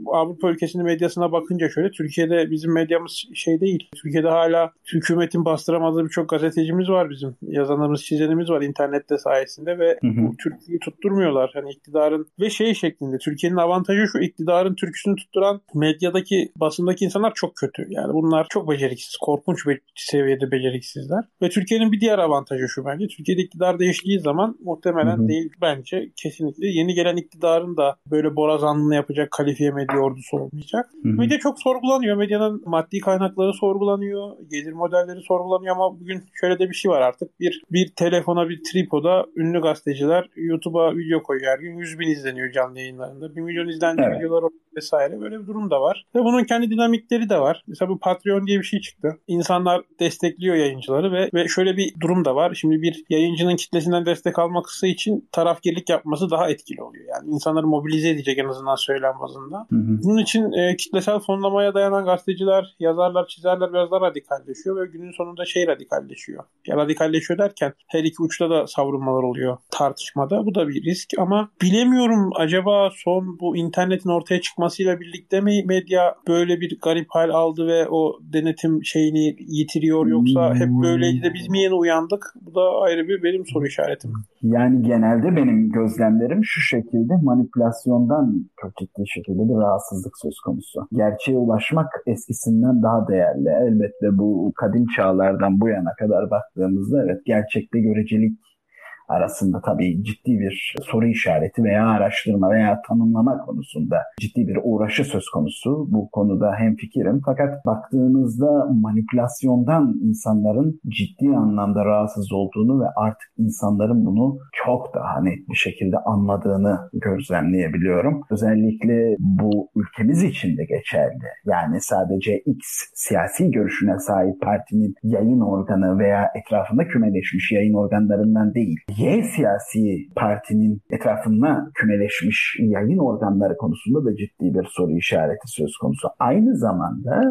Avrupa ülkesinin medyasına bakınca şöyle Türkiye'de bizim medyamız şey değil. Türkiye'de hala hükümetin bastıramadığı birçok gazetecimiz var bizim. Yazanlarımız, çizenimiz var internette sayesinde ve hı hı. Türkiye'yi tutturmuyorlar. Hani iktidarın ve şey şeklinde Türkiye'nin avantajı şu iktidarın türküsünü tutturan medyadaki basındaki insanlar çok çok kötü. Yani bunlar çok beceriksiz, korkunç bir seviyede beceriksizler. Ve Türkiye'nin bir diğer avantajı şu bence. Türkiye'de iktidar değiştiği zaman muhtemelen hı hı. değil bence kesinlikle yeni gelen iktidarın da böyle borazanlığını yapacak kalifiye medya ordusu olmayacak. Hı hı. Medya çok sorgulanıyor. Medyanın maddi kaynakları sorgulanıyor. Gelir modelleri sorgulanıyor ama bugün şöyle de bir şey var artık. Bir bir telefona bir tripoda ünlü gazeteciler YouTube'a video koyuyor her gün. 100 bin izleniyor canlı yayınlarında. 1 milyon izlenmiş evet. videolar vesaire böyle bir durum da var. Ve bunun kendi dinamikleri de var. Mesela bu Patreon diye bir şey çıktı. İnsanlar destekliyor yayıncıları ve, ve şöyle bir durum da var. Şimdi bir yayıncının kitlesinden destek alması için tarafgirlik yapması daha etkili oluyor. Yani insanları mobilize edecek en azından söylem bazında. Hı hı. Bunun için e, kitlesel fonlamaya dayanan gazeteciler, yazarlar, çizerler biraz daha radikalleşiyor ve günün sonunda şey radikalleşiyor. Ya radikalleşiyor derken her iki uçta da savrulmalar oluyor tartışmada. Bu da bir risk ama bilemiyorum acaba son bu internetin ortaya çıkmasıyla birlikte mi medya böyle bir garip hal aldı ve o denetim şeyini yitiriyor yoksa hep böyleydi de biz mi yeni uyandık? Bu da ayrı bir benim soru işaretim. Yani genelde benim gözlemlerim şu şekilde manipülasyondan çok ciddi şekilde bir rahatsızlık söz konusu. Gerçeğe ulaşmak eskisinden daha değerli. Elbette bu kadim çağlardan bu yana kadar baktığımızda evet gerçekte görecelik arasında tabii ciddi bir soru işareti veya araştırma veya tanımlama konusunda ciddi bir uğraşı söz konusu. Bu konuda hem fikrim fakat baktığınızda manipülasyondan insanların ciddi anlamda rahatsız olduğunu ve artık insanların bunu çok daha net bir şekilde anladığını gözlemleyebiliyorum. Özellikle bu ülkemiz için de geçerli. Yani sadece X siyasi görüşüne sahip partinin yayın organı veya etrafında kümeleşmiş yayın organlarından değil. Y siyasi partinin etrafında kümeleşmiş yayın organları konusunda da ciddi bir soru işareti söz konusu. Aynı zamanda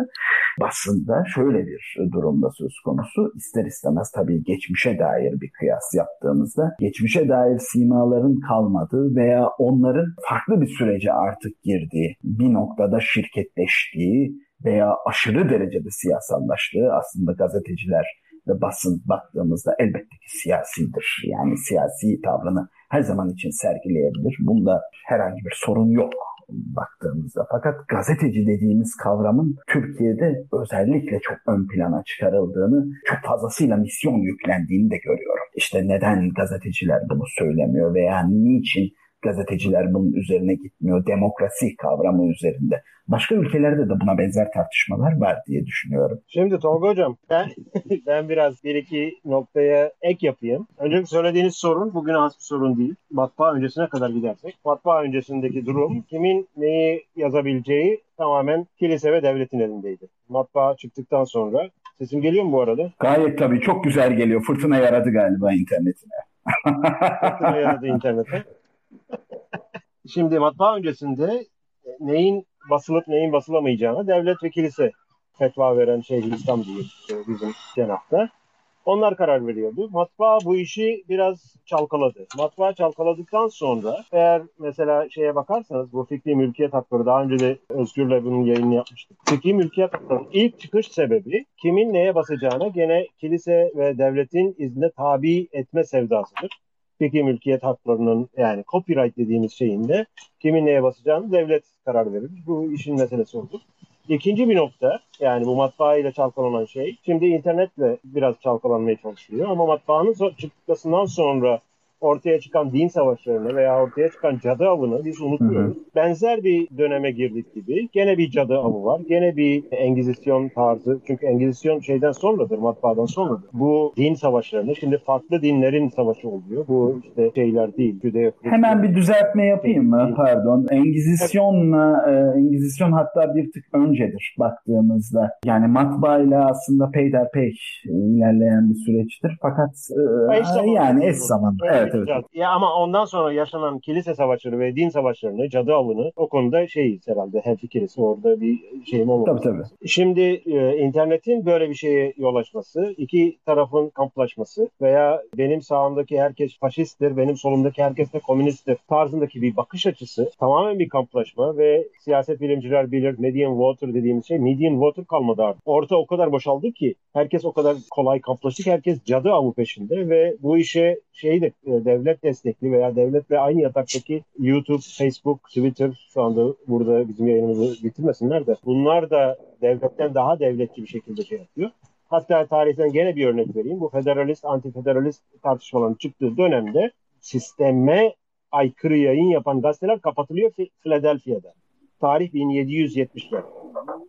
basında şöyle bir durumda söz konusu. İster istemez tabii geçmişe dair bir kıyas yaptığımızda geçmişe dair simaların kalmadığı veya onların farklı bir sürece artık girdiği, bir noktada şirketleştiği veya aşırı derecede siyasallaştığı aslında gazeteciler ve basın baktığımızda elbette ki siyasidir. Yani siyasi tavrını her zaman için sergileyebilir. Bunda herhangi bir sorun yok baktığımızda. Fakat gazeteci dediğimiz kavramın Türkiye'de özellikle çok ön plana çıkarıldığını, çok fazlasıyla misyon yüklendiğini de görüyorum. İşte neden gazeteciler bunu söylemiyor veya niçin gazeteciler bunun üzerine gitmiyor. Demokrasi kavramı üzerinde. Başka ülkelerde de buna benzer tartışmalar var diye düşünüyorum. Şimdi Tolga Hocam ben, [laughs] ben biraz bir iki noktaya ek yapayım. Önce söylediğiniz sorun bugün az bir sorun değil. Matbaa öncesine kadar gidersek. Matbaa öncesindeki durum kimin neyi yazabileceği tamamen kilise ve devletin elindeydi. Matbaa çıktıktan sonra Sesim geliyor mu bu arada? Gayet tabii. Çok güzel geliyor. Fırtına yaradı galiba internetine. Fırtına yaradı internete. [laughs] [laughs] Şimdi matbaa öncesinde neyin basılıp neyin basılamayacağına devlet ve kilise fetva veren şey İslam değil bizim cenahta. Onlar karar veriyordu. Matbaa bu işi biraz çalkaladı. Matbaa çalkaladıktan sonra eğer mesela şeye bakarsanız bu fikri mülkiyet hakları daha önce de Özgür'le bunun yayını yapmıştık. Fikri mülkiyet haklarının ilk çıkış sebebi kimin neye basacağına gene kilise ve devletin izne tabi etme sevdasıdır fikri mülkiyet haklarının yani copyright dediğimiz şeyinde kimin neye basacağını devlet karar verir. Bu işin meselesi olur. İkinci bir nokta yani bu matbaa ile çalkalanan şey şimdi internetle biraz çalkalanmaya çalışılıyor ama matbaanın çıkmasından sonra ortaya çıkan din savaşlarını veya ortaya çıkan cadı avını biz unutuyoruz. Hı hı. Benzer bir döneme girdik gibi. Gene bir cadı avı var. Gene bir Engizisyon tarzı. Çünkü Engizisyon şeyden sonradır, matbaadan sonradır. Bu din savaşlarını, şimdi farklı dinlerin savaşı oluyor. Bu işte şeyler değil. Judeo Hemen bir düzeltme yapayım mı? Pardon. Engizisyonla, e, Engizisyon hatta bir tık öncedir baktığımızda. Yani matbaayla aslında peyderpey ilerleyen bir süreçtir. Fakat e, yani eş zamanlı. Evet evet. Ya ama ondan sonra yaşanan kilise savaşları ve din savaşlarını, cadı avını o konuda şeyiz herhalde hemfikiriz. Orada bir şeyim olmadı. Tabii tabii. Şimdi e, internetin böyle bir şeye yol açması, iki tarafın kamplaşması veya benim sağımdaki herkes faşisttir, benim solumdaki herkes de komünisttir tarzındaki bir bakış açısı tamamen bir kamplaşma ve siyaset bilimciler bilir median water dediğimiz şey median water kalmadı artık. Orta o kadar boşaldı ki herkes o kadar kolay kamplaştı ki herkes cadı avı peşinde ve bu işe şeyi de e, devlet destekli veya devletle aynı yataktaki YouTube, Facebook, Twitter şu anda burada bizim yayınımızı bitirmesinler de bunlar da devletten daha devletçi bir şekilde şey yapıyor. Hatta tarihten gene bir örnek vereyim. Bu federalist, antifederalist tartışmaların çıktığı dönemde sisteme aykırı yayın yapan gazeteler kapatılıyor Philadelphia'da. Tarih 1770'ler.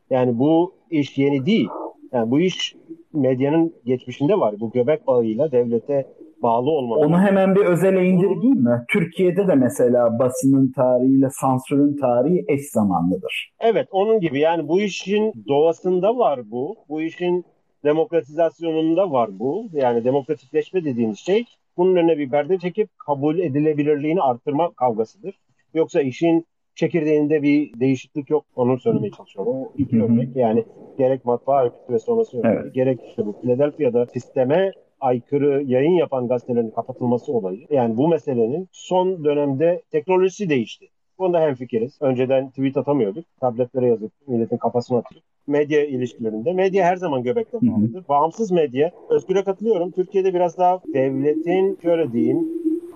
Yani bu iş yeni değil. Yani bu iş medyanın geçmişinde var. Bu göbek bağıyla devlete bağlı olmalı. Onu hemen bir özele indirgeyim mi? Türkiye'de de mesela basının tarihiyle sansürün tarihi eş zamanlıdır. Evet onun gibi yani bu işin doğasında var bu. Bu işin demokratizasyonunda var bu. Yani demokratikleşme dediğimiz şey bunun önüne bir perde çekip kabul edilebilirliğini arttırma kavgasıdır. Yoksa işin çekirdeğinde bir değişiklik yok. Onu söylemeye çalışıyorum. O iki örnek yani gerek matbaa örgütü ve sonrası örneği, evet. gerek işte bu Philadelphia'da sisteme aykırı yayın yapan gazetelerin kapatılması olayı. Yani bu meselenin son dönemde teknolojisi değişti. Bunda hemfikiriz. Önceden tweet atamıyorduk. Tabletlere yazıp milletin kafasına atıyorduk. Medya ilişkilerinde. Medya her zaman göbekten bağlıdır. Bağımsız medya. Özgür'e katılıyorum. Türkiye'de biraz daha devletin şöyle diyeyim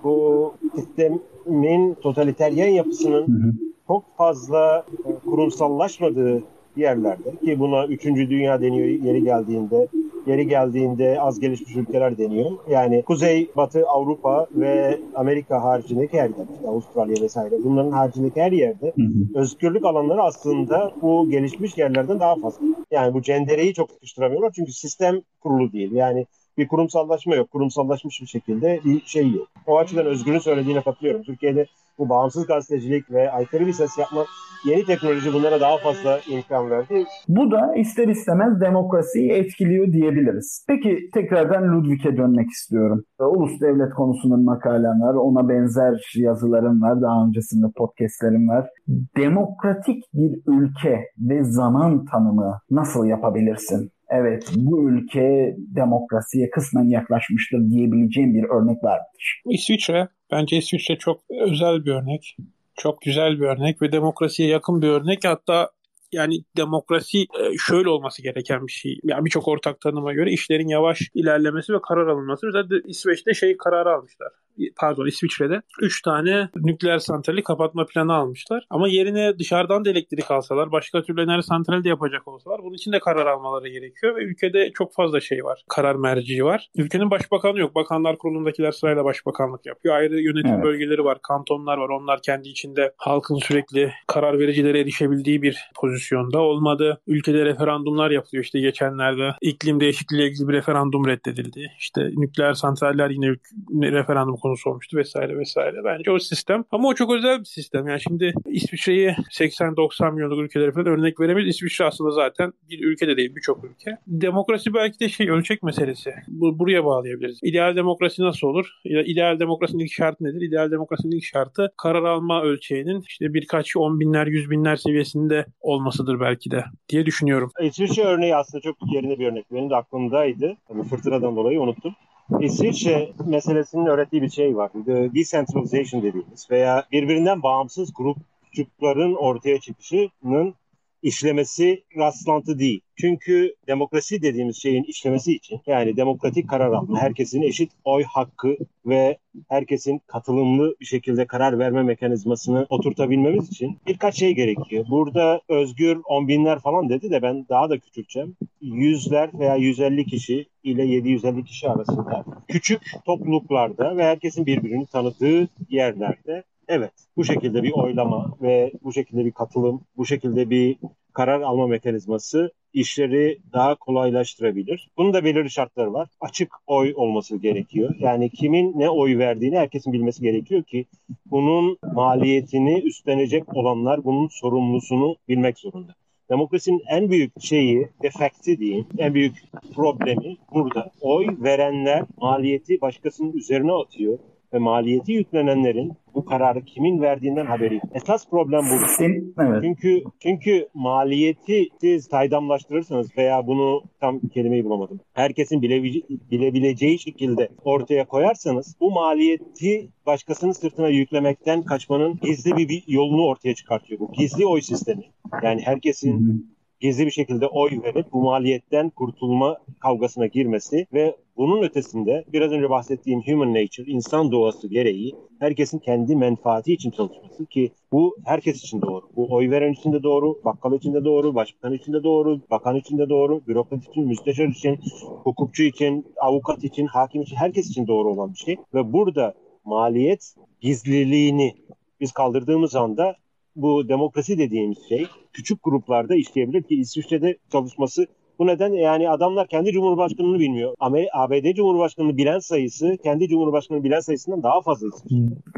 bu sistemin totaliteryen yapısının hı hı. çok fazla e, kurumsallaşmadığı yerlerde ki buna üçüncü dünya deniyor yeri geldiğinde yeri geldiğinde az gelişmiş ülkeler deniyor. Yani Kuzey, Batı, Avrupa ve Amerika haricindeki her yerde, Avustralya vesaire bunların haricindeki her yerde hı hı. özgürlük alanları aslında bu gelişmiş yerlerden daha fazla. Yani bu cendereyi çok sıkıştıramıyorlar çünkü sistem kurulu değil. Yani bir kurumsallaşma yok. Kurumsallaşmış bir şekilde bir şey yok. O açıdan Özgür'ün söylediğine katılıyorum. Türkiye'de bu bağımsız gazetecilik ve aykırı bir ses yapma yeni teknoloji bunlara daha fazla imkan verdi. Bu da ister istemez demokrasiyi etkiliyor diyebiliriz. Peki tekrardan Ludwig'e dönmek istiyorum. Ulus devlet konusunun makalem var. Ona benzer yazılarım var. Daha öncesinde podcastlerim var. Demokratik bir ülke ve zaman tanımı nasıl yapabilirsin? Evet bu ülke demokrasiye kısmen yaklaşmıştır diyebileceğim bir örnek vardır. İsviçre Bence İsviçre çok özel bir örnek. Çok güzel bir örnek ve demokrasiye yakın bir örnek. Hatta yani demokrasi e, şöyle olması gereken bir şey. Yani birçok ortak tanıma göre işlerin yavaş ilerlemesi ve karar alınması. Mesela İsveç'te şey kararı almışlar pardon İsviçre'de 3 tane nükleer santrali kapatma planı almışlar. Ama yerine dışarıdan da elektrik alsalar, başka türlü enerji santrali de yapacak olsalar bunun için de karar almaları gerekiyor ve ülkede çok fazla şey var. Karar merciği var. Ülkenin başbakanı yok. Bakanlar kurulundakiler sırayla başbakanlık yapıyor. Ayrı yönetim evet. bölgeleri var, kantonlar var. Onlar kendi içinde halkın sürekli karar vericilere erişebildiği bir pozisyonda olmadı. Ülkede referandumlar yapılıyor. İşte geçenlerde iklim değişikliği ilgili bir referandum reddedildi. İşte nükleer santraller yine referandum konusu olmuştu vesaire vesaire. Bence o sistem ama o çok özel bir sistem. Yani şimdi İsviçre'yi 80-90 milyonluk ülkelere falan örnek veremeyiz. İsviçre aslında zaten bir ülkede değil birçok ülke. Demokrasi belki de şey ölçek meselesi. Bu, buraya bağlayabiliriz. İdeal demokrasi nasıl olur? İdeal demokrasinin ilk şartı nedir? İdeal demokrasinin ilk şartı karar alma ölçeğinin işte birkaç on binler, yüz binler seviyesinde olmasıdır belki de diye düşünüyorum. İsviçre örneği aslında çok yerine bir örnek. Benim de aklımdaydı. Tabii fırtınadan dolayı unuttum. İsviçre meselesinin öğrettiği bir şey var. The decentralization dediğimiz veya birbirinden bağımsız grupçukların ortaya çıkışının işlemesi rastlantı değil. Çünkü demokrasi dediğimiz şeyin işlemesi için yani demokratik karar alma, herkesin eşit oy hakkı ve herkesin katılımlı bir şekilde karar verme mekanizmasını oturtabilmemiz için birkaç şey gerekiyor. Burada Özgür on binler falan dedi de ben daha da küçülteceğim. Yüzler veya 150 kişi ile 750 kişi arasında küçük topluluklarda ve herkesin birbirini tanıdığı yerlerde Evet, bu şekilde bir oylama ve bu şekilde bir katılım, bu şekilde bir karar alma mekanizması işleri daha kolaylaştırabilir. Bunun da belirli şartları var. Açık oy olması gerekiyor. Yani kimin ne oy verdiğini herkesin bilmesi gerekiyor ki bunun maliyetini üstlenecek olanlar bunun sorumlusunu bilmek zorunda. Demokrasinin en büyük şeyi, defekti diyeyim, en büyük problemi burada. Oy verenler maliyeti başkasının üzerine atıyor ve maliyeti yüklenenlerin bu kararı kimin verdiğinden haberi. Esas problem bu. evet. Çünkü çünkü maliyeti siz saydamlaştırırsanız veya bunu tam kelimeyi bulamadım. Herkesin bile, bilebileceği şekilde ortaya koyarsanız bu maliyeti başkasının sırtına yüklemekten kaçmanın gizli bir, bir yolunu ortaya çıkartıyor bu. Gizli oy sistemi. Yani herkesin gizli bir şekilde oy verip bu maliyetten kurtulma kavgasına girmesi ve bunun ötesinde biraz önce bahsettiğim human nature, insan doğası gereği herkesin kendi menfaati için çalışması ki bu herkes için doğru. Bu oy veren için de doğru, bakkal için de doğru, başbakan için de doğru, bakan için de doğru, bürokrat için, müsteşar için, hukukçu için, avukat için, hakim için, herkes için doğru olan bir şey. Ve burada maliyet gizliliğini biz kaldırdığımız anda bu demokrasi dediğimiz şey küçük gruplarda işleyebilir ki İsviçre'de çalışması Bu neden yani adamlar kendi cumhurbaşkanını bilmiyor. ABD Cumhurbaşkanını bilen sayısı kendi cumhurbaşkanını bilen sayısından daha fazla.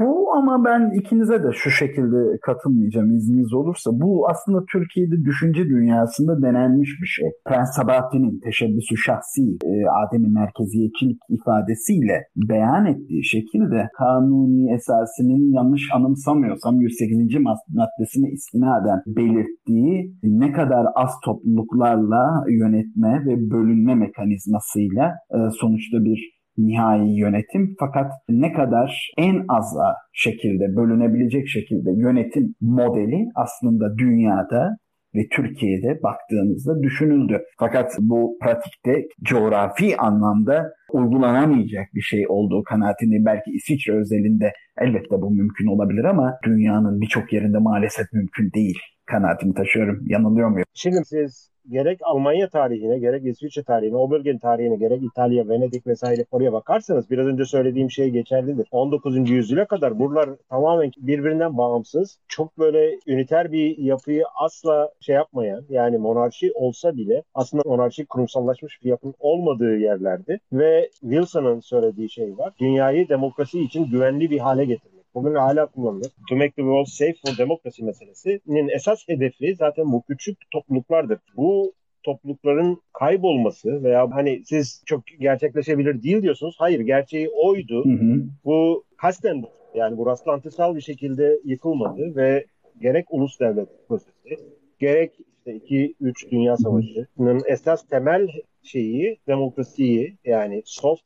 Bu ama ben ikinize de şu şekilde katılmayacağım izniniz olursa. Bu aslında Türkiye'de düşünce dünyasında denenmiş bir şey. Prens Sabahattin'in teşebbüsü şahsi e, ademi merkeziyetçilik ifadesiyle beyan ettiği şekilde kanuni esasının yanlış anımsamıyorsam 108. maddesine istinaden belirttiği ne kadar az topluluklarla yönetme ve bölünme mekanizmasıyla e, sonuçta bir nihai yönetim. Fakat ne kadar en az şekilde bölünebilecek şekilde yönetim modeli aslında dünyada ve Türkiye'de baktığınızda düşünüldü. Fakat bu pratikte coğrafi anlamda uygulanamayacak bir şey olduğu kanaatini belki İsviçre özelinde elbette bu mümkün olabilir ama dünyanın birçok yerinde maalesef mümkün değil kanaatimi taşıyorum. Yanılıyor muyum? Şimdi siz gerek Almanya tarihine, gerek İsviçre tarihine, o bölgenin tarihine, gerek İtalya, Venedik vesaire oraya bakarsanız biraz önce söylediğim şey geçerlidir. 19. yüzyıla kadar buralar tamamen birbirinden bağımsız, çok böyle üniter bir yapıyı asla şey yapmayan, yani monarşi olsa bile aslında monarşi kurumsallaşmış bir yapının olmadığı yerlerdi. Ve Wilson'ın söylediği şey var. Dünyayı demokrasi için güvenli bir hale getirmek bugün hala kullanılır. To make the world safe for democracy meselesinin esas hedefi zaten bu küçük topluluklardır. Bu toplulukların kaybolması veya hani siz çok gerçekleşebilir değil diyorsunuz. Hayır gerçeği oydu. Hı hı. Bu kasten yani bu rastlantısal bir şekilde yıkılmadı ve gerek ulus devlet prosesi gerek işte 2-3 Dünya Savaşı'nın esas temel şeyi demokrasiyi yani soft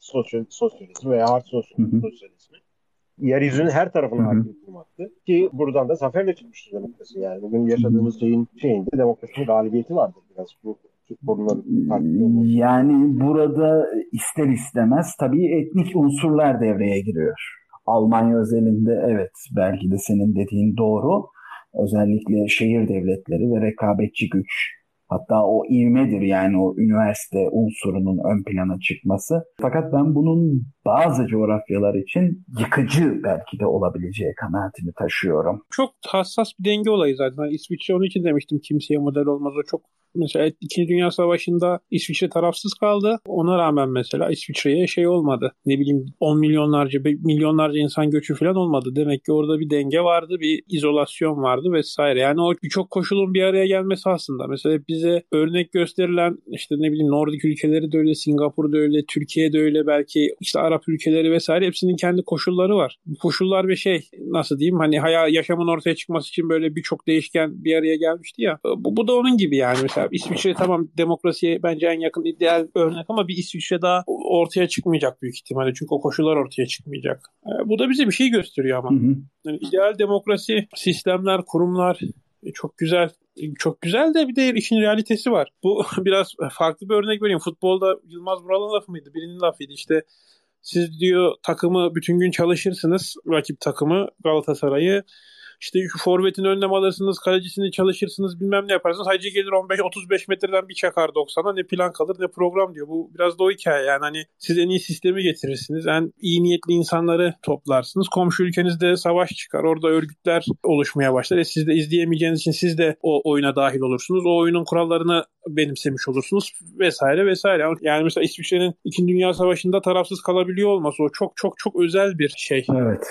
sosyalizm veya hard sosyalizmi yeryüzünün her tarafına hakim kılmaktı. Ki buradan da zaferle çıkmıştır demokrasi. Yani bugün yaşadığımız şeyin şeyinde demokrasinin galibiyeti vardır biraz bu yani burada ister istemez tabii etnik unsurlar devreye giriyor. Almanya özelinde evet belki de senin dediğin doğru. Özellikle şehir devletleri ve rekabetçi güç Hatta o ivmedir yani o üniversite unsurunun ön plana çıkması. Fakat ben bunun bazı coğrafyalar için yıkıcı belki de olabileceği kanaatini taşıyorum. Çok hassas bir denge olayı zaten. İsviçre onun için demiştim kimseye model olmaz. O çok Mesela İkinci Dünya Savaşı'nda İsviçre tarafsız kaldı. Ona rağmen mesela İsviçre'ye şey olmadı. Ne bileyim 10 milyonlarca, milyonlarca insan göçü falan olmadı. Demek ki orada bir denge vardı, bir izolasyon vardı vesaire. Yani o birçok koşulun bir araya gelmesi aslında. Mesela bize örnek gösterilen işte ne bileyim Nordik ülkeleri de öyle, Singapur da öyle, Türkiye de öyle belki işte Arap ülkeleri vesaire hepsinin kendi koşulları var. Bu koşullar ve şey nasıl diyeyim hani hayal yaşamın ortaya çıkması için böyle birçok değişken bir araya gelmişti ya. Bu, bu da onun gibi yani mesela mesela İsviçre tamam demokrasiye bence en yakın ideal örnek ama bir İsviçre daha ortaya çıkmayacak büyük ihtimalle. Çünkü o koşullar ortaya çıkmayacak. E, bu da bize bir şey gösteriyor ama. Hı hı. Yani ideal demokrasi, sistemler, kurumlar e, çok güzel çok güzel de bir de işin realitesi var. Bu [laughs] biraz farklı bir örnek vereyim. Futbolda Yılmaz Vural'ın lafı mıydı? Birinin lafıydı işte. Siz diyor takımı bütün gün çalışırsınız. Rakip takımı Galatasaray'ı işte şu forvetin önlem alırsınız, kalecisini çalışırsınız, bilmem ne yaparsınız. Hacı gelir 15-35 metreden bir çakar 90'a ne plan kalır ne program diyor. Bu biraz da o hikaye yani hani siz en iyi sistemi getirirsiniz. En iyi niyetli insanları toplarsınız. Komşu ülkenizde savaş çıkar. Orada örgütler oluşmaya başlar. E siz de izleyemeyeceğiniz için siz de o oyuna dahil olursunuz. O oyunun kurallarını benimsemiş olursunuz vesaire vesaire. Yani mesela İsviçre'nin 2. Dünya Savaşı'nda tarafsız kalabiliyor olması o çok çok çok özel bir şey. Evet.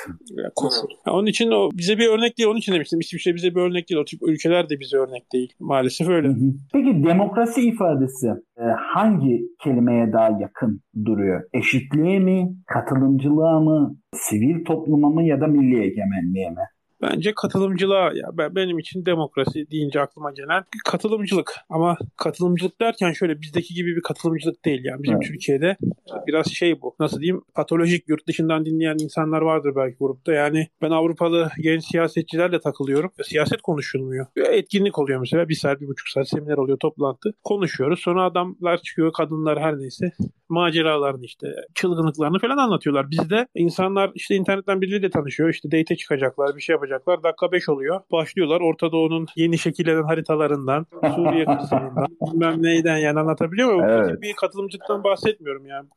Koşul. onun için o bize bir örnek değil. Onun için demiştim. İsviçre bize bir örnek değil. O tip ülkeler de bize örnek değil. Maalesef öyle. Peki demokrasi ifadesi e, hangi kelimeye daha yakın duruyor? Eşitliğe mi, katılımcılığa mı, sivil topluma mı ya da milli egemenliğe mi? Bence katılımcılığa ya ben, benim için demokrasi deyince aklıma gelen katılımcılık. Ama katılımcılık derken şöyle bizdeki gibi bir katılımcılık değil yani bizim evet. Türkiye'de biraz şey bu. Nasıl diyeyim? Patolojik yurt dışından dinleyen insanlar vardır belki grupta. Yani ben Avrupalı genç siyasetçilerle takılıyorum. Siyaset konuşulmuyor. Etkinlik oluyor mesela. Bir saat, bir buçuk saat seminer oluyor, toplantı. Konuşuyoruz. Sonra adamlar çıkıyor, kadınlar her neyse maceralarını işte çılgınlıklarını falan anlatıyorlar. Bizde insanlar işte internetten birileriyle tanışıyor. İşte date çıkacaklar, bir şey yapacaklar. Dakika 5 oluyor. Başlıyorlar Orta Doğu'nun yeni şekillenen haritalarından, Suriye kısmından, [laughs] bilmem neyden yani anlatabiliyor muyum? Evet. Bir katılımcılıktan bahsetmiyorum yani.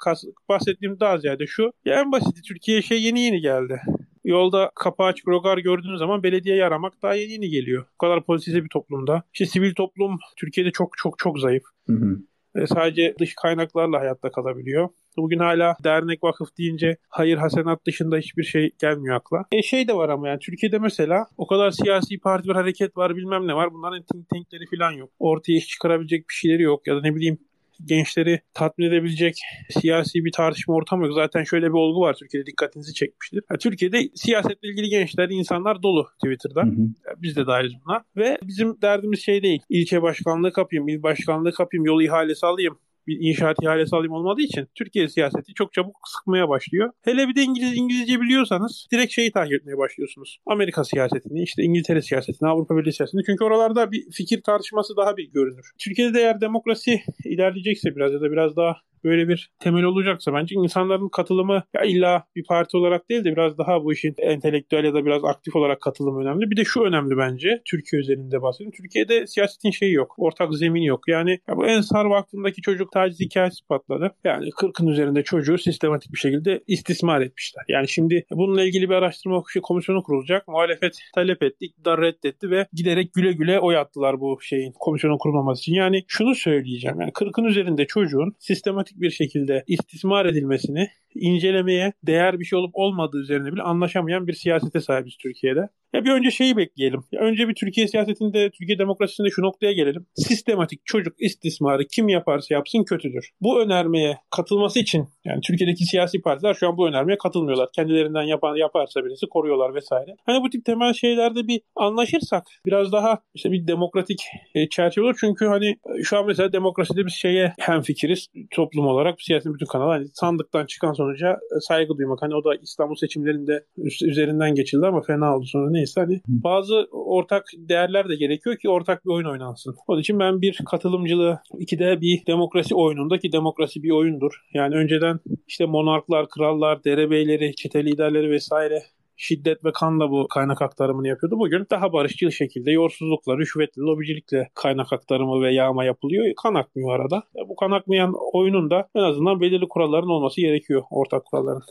Bahsettiğim daha ziyade şu. Ya en basiti Türkiye şey yeni yeni geldi. Yolda kapağı açık rogar gördüğünüz zaman belediyeyi aramak daha yeni yeni geliyor. Bu kadar politize bir toplumda. İşte sivil toplum Türkiye'de çok çok çok zayıf. Hı hı. E, sadece dış kaynaklarla hayatta kalabiliyor. Bugün hala dernek vakıf deyince hayır hasenat dışında hiçbir şey gelmiyor akla. E şey de var ama yani Türkiye'de mesela o kadar siyasi parti var, hareket var bilmem ne var. Bunların think tankleri falan yok. Ortaya iş çıkarabilecek bir şeyleri yok. Ya da ne bileyim gençleri tatmin edebilecek siyasi bir tartışma ortamı yok. Zaten şöyle bir olgu var Türkiye'de dikkatinizi çekmiştir. Yani Türkiye'de siyasetle ilgili gençler, insanlar dolu Twitter'da. Hı hı. Biz de dahiliz buna. Ve bizim derdimiz şey değil. İlçe başkanlığı kapayım, il başkanlığı kapayım, yol ihalesi alayım bir inşaat ihalesi alayım olmadığı için Türkiye siyaseti çok çabuk sıkmaya başlıyor. Hele bir de İngiliz İngilizce biliyorsanız direkt şeyi takip etmeye başlıyorsunuz. Amerika siyasetini, işte İngiltere siyasetini, Avrupa Birliği siyasetini. Çünkü oralarda bir fikir tartışması daha bir görünür. Türkiye'de de eğer demokrasi ilerleyecekse biraz ya da biraz daha böyle bir temel olacaksa bence insanların katılımı ya illa bir parti olarak değil de biraz daha bu işin entelektüel ya da biraz aktif olarak katılım önemli. Bir de şu önemli bence Türkiye üzerinde bahsedeyim. Türkiye'de siyasetin şeyi yok. Ortak zemin yok. Yani ya bu Ensar Vakfı'ndaki çocuk taciz hikayesi patladı. Yani 40'ın üzerinde çocuğu sistematik bir şekilde istismar etmişler. Yani şimdi bununla ilgili bir araştırma komisyonu kurulacak. Muhalefet talep etti, iktidar reddetti ve giderek güle güle oy attılar bu şeyin komisyonun kurulmaması için. Yani şunu söyleyeceğim. Yani 40'ın üzerinde çocuğun sistematik sistematik bir şekilde istismar edilmesini incelemeye değer bir şey olup olmadığı üzerine bile anlaşamayan bir siyasete sahibiz Türkiye'de. Ya bir önce şeyi bekleyelim. Ya önce bir Türkiye siyasetinde, Türkiye demokrasisinde şu noktaya gelelim. Sistematik çocuk istismarı kim yaparsa yapsın kötüdür. Bu önermeye katılması için yani Türkiye'deki siyasi partiler şu an bu önermeye katılmıyorlar. Kendilerinden yapan yaparsa birisi koruyorlar vesaire. Hani bu tip temel şeylerde bir anlaşırsak biraz daha işte bir demokratik e, çerçeve olur. Çünkü hani e, şu an mesela demokraside biz şeye hem fikiriz toplum olarak siyasetin bütün kanalı hani sandıktan çıkan sonuca e, saygı duymak. Hani o da İstanbul seçimlerinde üzerinden geçildi ama fena oldu sonra neyse hani bazı ortak değerler de gerekiyor ki ortak bir oyun oynansın. Onun için ben bir katılımcılığı ikide bir demokrasi oyunundaki demokrasi bir oyundur. Yani önceden işte monarklar, krallar, derebeyleri, çete liderleri vesaire şiddet ve kanla bu kaynak aktarımını yapıyordu. Bugün daha barışçıl şekilde yorsuzlukla, rüşvetle, lobicilikle kaynak aktarımı ve yağma yapılıyor. Kan akmıyor arada. Bu kan akmayan oyunun da en azından belirli kuralların olması gerekiyor. Ortak kuralların.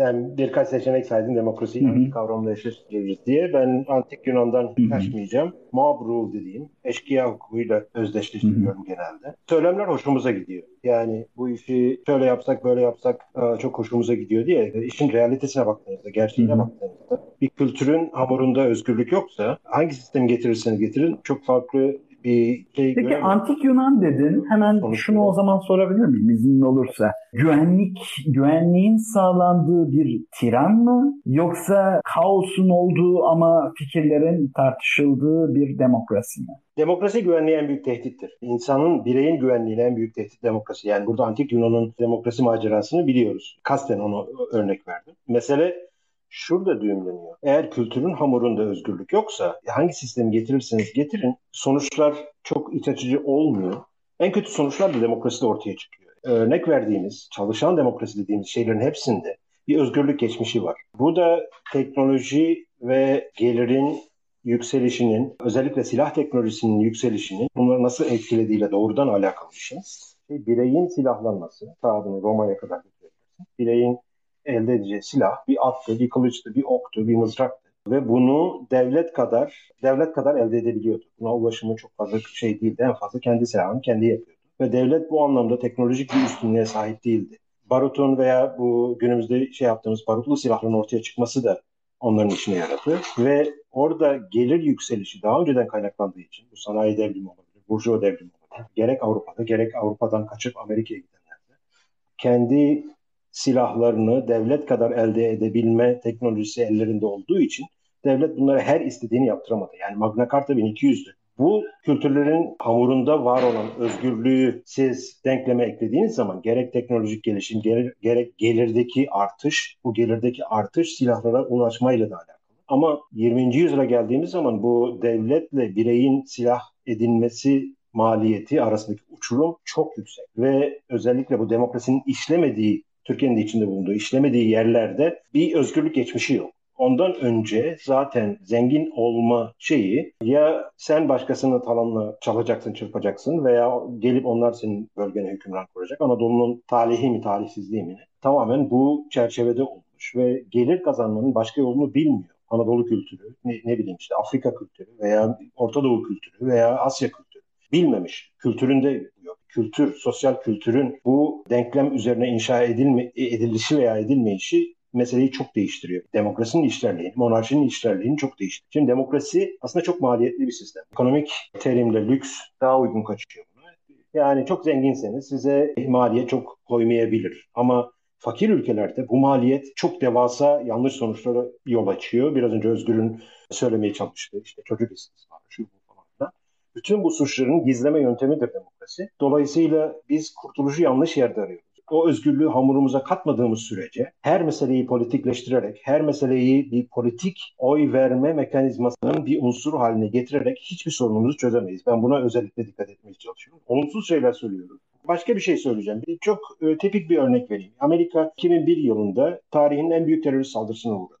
Sen birkaç seçenek saydın demokrasi hı kavramla eşleştiririz diye. Ben antik Yunan'dan kaçmayacağım. Mob rule dediğim eşkıya hukukuyla özdeşleştiriyorum genelde. Söylemler hoşumuza gidiyor. Yani bu işi şöyle yapsak böyle yapsak e, çok hoşumuza gidiyor diye işin realitesine baktığınızda, gerçeğine baktığınızda bir kültürün hamurunda özgürlük yoksa hangi sistem getirirseniz getirin çok farklı bir şey Peki göremedim. antik Yunan dedin. Hemen Sonuçta. şunu o zaman sorabilir miyim izin olursa? Güvenlik, güvenliğin sağlandığı bir tiran mı? Yoksa kaosun olduğu ama fikirlerin tartışıldığı bir demokrasi mi? Demokrasi güvenliği en büyük tehdittir. İnsanın, bireyin güvenliğine en büyük tehdit demokrasi. Yani burada antik Yunan'ın demokrasi macerasını biliyoruz. Kasten onu örnek verdim. Mesele şurada düğümleniyor. Eğer kültürün hamurunda özgürlük yoksa hangi sistemi getirirseniz getirin sonuçlar çok iç açıcı olmuyor. En kötü sonuçlar da demokraside ortaya çıkıyor. Örnek verdiğimiz çalışan demokrasi dediğimiz şeylerin hepsinde bir özgürlük geçmişi var. Bu da teknoloji ve gelirin yükselişinin, özellikle silah teknolojisinin yükselişinin bunları nasıl etkilediğiyle doğrudan alakalı bir şey. Bireyin silahlanması, ta Roma'ya kadar götürebilirsin. Bireyin elde edeceği silah bir attı, bir kılıçtı, bir oktu, bir mızraktı. Ve bunu devlet kadar devlet kadar elde edebiliyordu. Buna ulaşımı çok fazla şey değildi. En fazla kendi silahını kendi yapıyordu. Ve devlet bu anlamda teknolojik bir üstünlüğe sahip değildi. Barutun veya bu günümüzde şey yaptığımız barutlu silahların ortaya çıkması da onların işine yaradı. Ve orada gelir yükselişi daha önceden kaynaklandığı için bu sanayi devrimi olabilir, burjuva devrimi olabilir. Gerek Avrupa'da gerek Avrupa'dan kaçıp Amerika'ya gidenlerde kendi silahlarını devlet kadar elde edebilme teknolojisi ellerinde olduğu için devlet bunları her istediğini yaptıramadı. Yani Magna Carta 1200'dü. Bu kültürlerin hamurunda var olan özgürlüğü siz denkleme eklediğiniz zaman gerek teknolojik gelişim gerek, gerek gelirdeki artış, bu gelirdeki artış silahlara ulaşmayla da alakalı. Ama 20. yüzyıla geldiğimiz zaman bu devletle bireyin silah edinmesi maliyeti arasındaki uçurum çok yüksek. Ve özellikle bu demokrasinin işlemediği Türkiye'nin de içinde bulunduğu işlemediği yerlerde bir özgürlük geçmişi yok. Ondan önce zaten zengin olma şeyi ya sen başkasının talanla çalacaksın, çırpacaksın veya gelip onlar senin bölgene hükümran kuracak. Anadolu'nun talihi mi, talihsizliği mi? Tamamen bu çerçevede olmuş ve gelir kazanmanın başka yolunu bilmiyor. Anadolu kültürü, ne, ne bileyim işte Afrika kültürü veya Orta Doğu kültürü veya Asya kültürü bilmemiş. Kültüründe. Kültür, sosyal kültürün bu denklem üzerine inşa edilme, edilişi veya edilmeyişi meseleyi çok değiştiriyor. Demokrasinin işlerliğini, monarşinin işlerliğini çok değiştiriyor. Şimdi demokrasi aslında çok maliyetli bir sistem. Ekonomik terimle lüks daha uygun kaçıyor buna. Yani çok zenginseniz size maliyet çok koymayabilir. Ama fakir ülkelerde bu maliyet çok devasa yanlış sonuçlara yol açıyor. Biraz önce Özgür'ün söylemeye çalıştığı işte çocuk istismarı, şu bu. Bütün bu suçların gizleme yöntemidir demokrasi. Dolayısıyla biz kurtuluşu yanlış yerde arıyoruz o özgürlüğü hamurumuza katmadığımız sürece her meseleyi politikleştirerek, her meseleyi bir politik oy verme mekanizmasının bir unsur haline getirerek hiçbir sorunumuzu çözemeyiz. Ben buna özellikle dikkat etmeye çalışıyorum. Olumsuz şeyler söylüyorum. Başka bir şey söyleyeceğim. Bir, çok e, tipik bir örnek vereyim. Amerika 2001 yılında tarihin en büyük terörist saldırısına uğradı.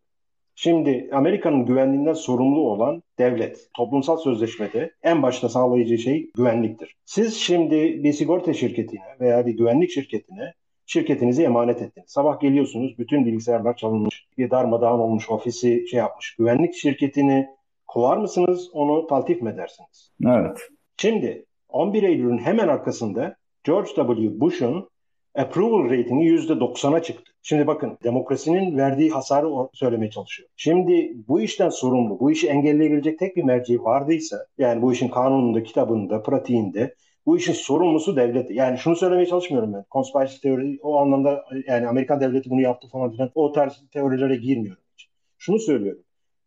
Şimdi Amerika'nın güvenliğinden sorumlu olan devlet, toplumsal sözleşmede en başta sağlayıcı şey güvenliktir. Siz şimdi bir sigorta şirketine veya bir güvenlik şirketine şirketinizi emanet ettiniz. Sabah geliyorsunuz bütün bilgisayarlar çalınmış, bir darmadağın olmuş, ofisi şey yapmış. Güvenlik şirketini kovar mısınız, onu taltif mi edersiniz? Evet. Şimdi 11 Eylül'ün hemen arkasında George W. Bush'un approval ratingi %90'a çıktı. Şimdi bakın demokrasinin verdiği hasarı söylemeye çalışıyor. Şimdi bu işten sorumlu, bu işi engelleyebilecek tek bir merci vardıysa, yani bu işin kanununda, kitabında, pratiğinde bu işin sorumlusu devlet. Yani şunu söylemeye çalışmıyorum ben. Conspiracy teori o anlamda yani Amerikan devleti bunu yaptı falan filan o tarz teorilere girmiyorum hiç. Şunu söylüyorum.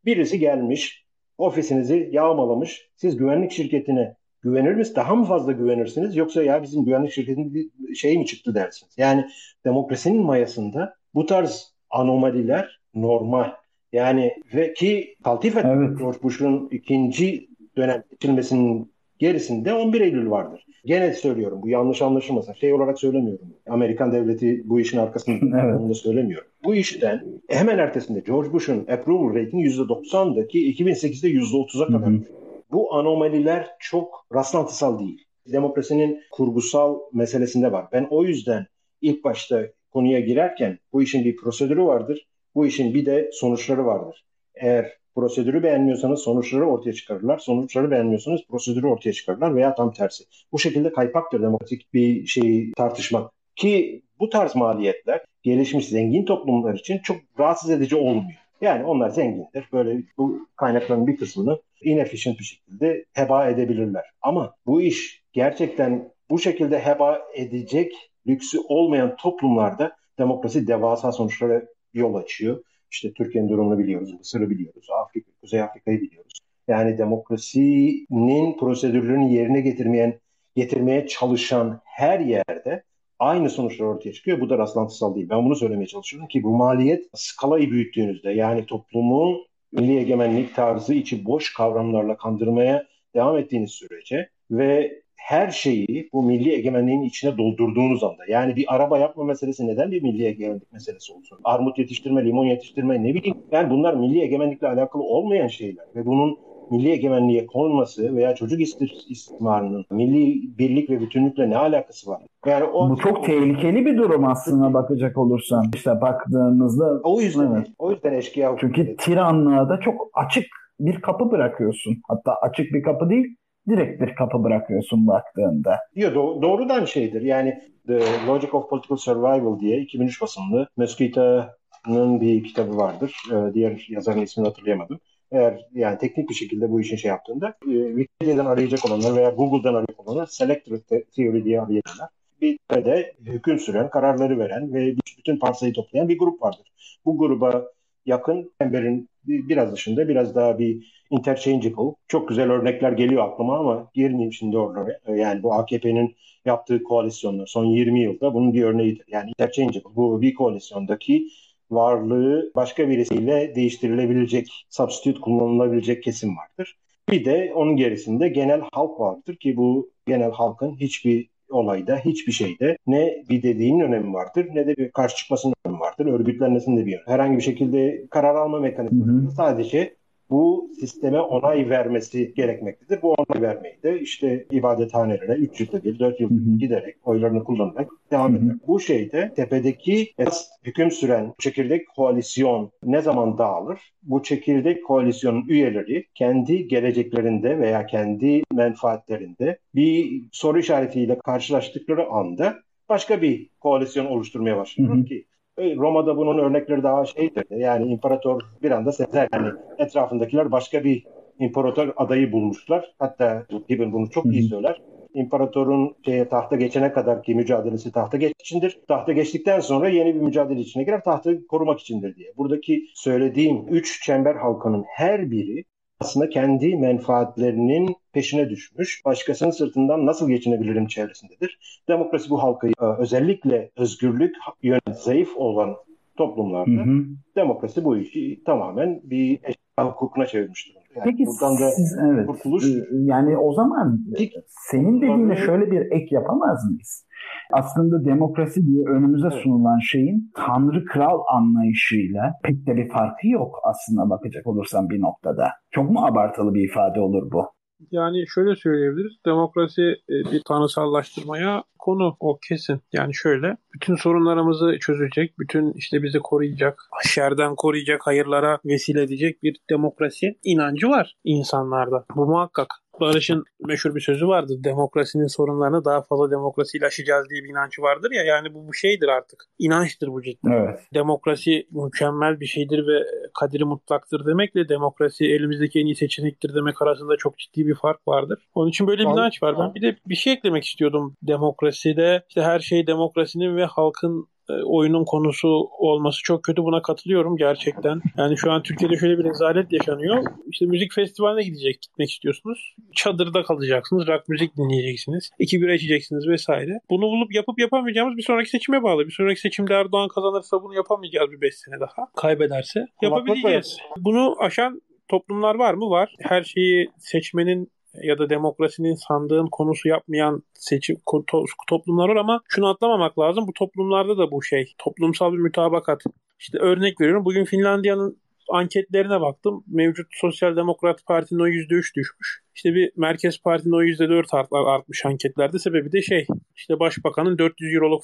Birisi gelmiş ofisinizi yağmalamış. Siz güvenlik şirketine güvenir misiniz? Daha mı fazla güvenirsiniz? Yoksa ya bizim güvenlik şirketinin bir şey mi çıktı dersiniz? Yani demokrasinin mayasında bu tarz anomaliler normal. Yani ve ki taltif et evet. George Bush'un ikinci dönem seçilmesinin gerisinde 11 Eylül vardır. Gene söylüyorum bu yanlış anlaşılmasın. Şey olarak söylemiyorum. Amerikan devleti bu işin arkasında [laughs] evet. onu da söylemiyorum. Bu işten hemen ertesinde George Bush'un approval rating %90'daki 2008'de %30'a kadar. Hı hı. Bu anomaliler çok rastlantısal değil. Demokrasinin kurgusal meselesinde var. Ben o yüzden ilk başta konuya girerken bu işin bir prosedürü vardır. Bu işin bir de sonuçları vardır. Eğer prosedürü beğenmiyorsanız sonuçları ortaya çıkarırlar. Sonuçları beğenmiyorsanız prosedürü ortaya çıkarırlar veya tam tersi. Bu şekilde kaypaktır demokratik bir şeyi tartışmak. Ki bu tarz maliyetler gelişmiş zengin toplumlar için çok rahatsız edici olmuyor. Yani onlar zengindir. Böyle bu kaynakların bir kısmını inefficient bir şekilde heba edebilirler. Ama bu iş gerçekten bu şekilde heba edecek lüksü olmayan toplumlarda demokrasi devasa sonuçlara yol açıyor. İşte Türkiye'nin durumunu biliyoruz, Mısır'ı biliyoruz, Afrika, Kuzey Afrika'yı biliyoruz. Yani demokrasinin prosedürlerini yerine getirmeyen, getirmeye çalışan her yerde aynı sonuçlar ortaya çıkıyor. Bu da rastlantısal değil. Ben bunu söylemeye çalışıyorum ki bu maliyet skalayı büyüttüğünüzde yani toplumu milli egemenlik tarzı içi boş kavramlarla kandırmaya devam ettiğiniz sürece ve her şeyi bu milli egemenliğin içine doldurduğunuz anda yani bir araba yapma meselesi neden bir milli egemenlik meselesi olsun? Armut yetiştirme, limon yetiştirme ne bileyim yani bunlar milli egemenlikle alakalı olmayan şeyler ve bunun milli egemenliğe konması veya çocuk istismarının milli birlik ve bütünlükle ne alakası var? Yani o, Bu çok tehlikeli bir durum aslında bakacak olursan. İşte baktığımızda o yüzden evet. o yüzden eşkıya Çünkü tiranlığa da çok açık bir kapı bırakıyorsun. Hatta açık bir kapı değil, direkt bir kapı bırakıyorsun baktığında. Yok do- doğrudan şeydir. Yani The Logic of Political Survival diye 2003 basımlı Mesquita'nın bir kitabı vardır. Ee, diğer yazarın ismini hatırlayamadım. Eğer yani teknik bir şekilde bu işin şey yaptığında e, Wikipedia'dan arayacak olanlar veya Google'dan arayacak olanlar Selector Theory diye arayabilirler. Bir de hüküm süren, kararları veren ve bütün parsayı toplayan bir grup vardır. Bu gruba yakın Ember'in biraz dışında biraz daha bir interchangeable. Çok güzel örnekler geliyor aklıma ama girmeyeyim şimdi oralara. Yani bu AKP'nin yaptığı koalisyonlar son 20 yılda bunun bir örneğidir. Yani interchangeable. Bu bir koalisyondaki varlığı başka birisiyle değiştirilebilecek, substitute kullanılabilecek kesim vardır. Bir de onun gerisinde genel halk vardır ki bu genel halkın hiçbir olayda, hiçbir şeyde ne bir dediğinin önemi vardır ne de bir karşı çıkmasının önemi vardır. Örgütlenmesinin de bir önemi. Herhangi bir şekilde karar alma mekanizması sadece bu sisteme onay vermesi gerekmektedir. Bu onay vermeyi de işte ibadethanelere 3 yılda bir, 4 yılda bir giderek oylarını kullanarak devam eder. Bu şeyde tepedeki hüküm süren çekirdek koalisyon ne zaman dağılır? Bu çekirdek koalisyonun üyeleri kendi geleceklerinde veya kendi menfaatlerinde bir soru işaretiyle karşılaştıkları anda başka bir koalisyon oluşturmaya başlıyor ki Roma'da bunun örnekleri daha şeydir. Yani imparator bir anda sezer. Yani etrafındakiler başka bir imparator adayı bulmuşlar. Hatta Gibbon bunu çok iyi söyler. İmparatorun şeye, tahta geçene kadar ki mücadelesi tahta geç içindir. Tahta geçtikten sonra yeni bir mücadele içine girer. Tahtı korumak içindir diye. Buradaki söylediğim üç çember halkanın her biri aslında kendi menfaatlerinin peşine düşmüş, başkasının sırtından nasıl geçinebilirim çevresindedir. Demokrasi bu halkayı e, özellikle özgürlük yönü zayıf olan toplumlarda hı hı. demokrasi bu işi tamamen bir eşya hukukuna çevirmiş durumda. Yani Peki da siz evet kurtuluş e, yani o zaman senin dediğine şöyle bir ek yapamaz mıyız? Aslında demokrasi diye önümüze sunulan şeyin tanrı kral anlayışıyla pek de bir farkı yok aslında bakacak olursan bir noktada. Çok mu abartılı bir ifade olur bu? Yani şöyle söyleyebiliriz. Demokrasi e, bir tanrısallaştırmaya konu o kesin. Yani şöyle bütün sorunlarımızı çözecek, bütün işte bizi koruyacak, şerden koruyacak, hayırlara vesile edecek bir demokrasi inancı var insanlarda. Bu muhakkak. Barış'ın meşhur bir sözü vardır. Demokrasinin sorunlarını daha fazla demokrasiyle aşacağız diye bir inancı vardır ya. Yani bu, bu şeydir artık. İnançtır bu cidden. Evet. Demokrasi mükemmel bir şeydir ve kaderi mutlaktır demekle demokrasi elimizdeki en iyi seçenektir demek arasında çok ciddi bir fark vardır. Onun için böyle bir inanç var. Ben bir de bir şey eklemek istiyordum demokraside. İşte her şey demokrasinin ve halkın e, oyunun konusu olması çok kötü. Buna katılıyorum gerçekten. Yani şu an Türkiye'de şöyle bir rezalet yaşanıyor. İşte müzik festivaline gidecek, gitmek istiyorsunuz. Çadırda kalacaksınız, rock müzik dinleyeceksiniz. İki bira içeceksiniz vesaire. Bunu bulup yapıp yapamayacağımız bir sonraki seçime bağlı. Bir sonraki seçimde Erdoğan kazanırsa bunu yapamayacağız bir beş sene daha. Kaybederse yapabileceğiz. Bunu aşan toplumlar var mı? Var. Her şeyi seçmenin ya da demokrasinin sandığın konusu yapmayan seçim toplumlar var ama şunu atlamamak lazım. Bu toplumlarda da bu şey toplumsal bir mütabakat. İşte örnek veriyorum. Bugün Finlandiya'nın anketlerine baktım. Mevcut Sosyal Demokrat Parti'nin o %3 düşmüş. İşte bir Merkez Parti'nin o %4 art, artmış anketlerde. Sebebi de şey işte başbakanın 400 euroluk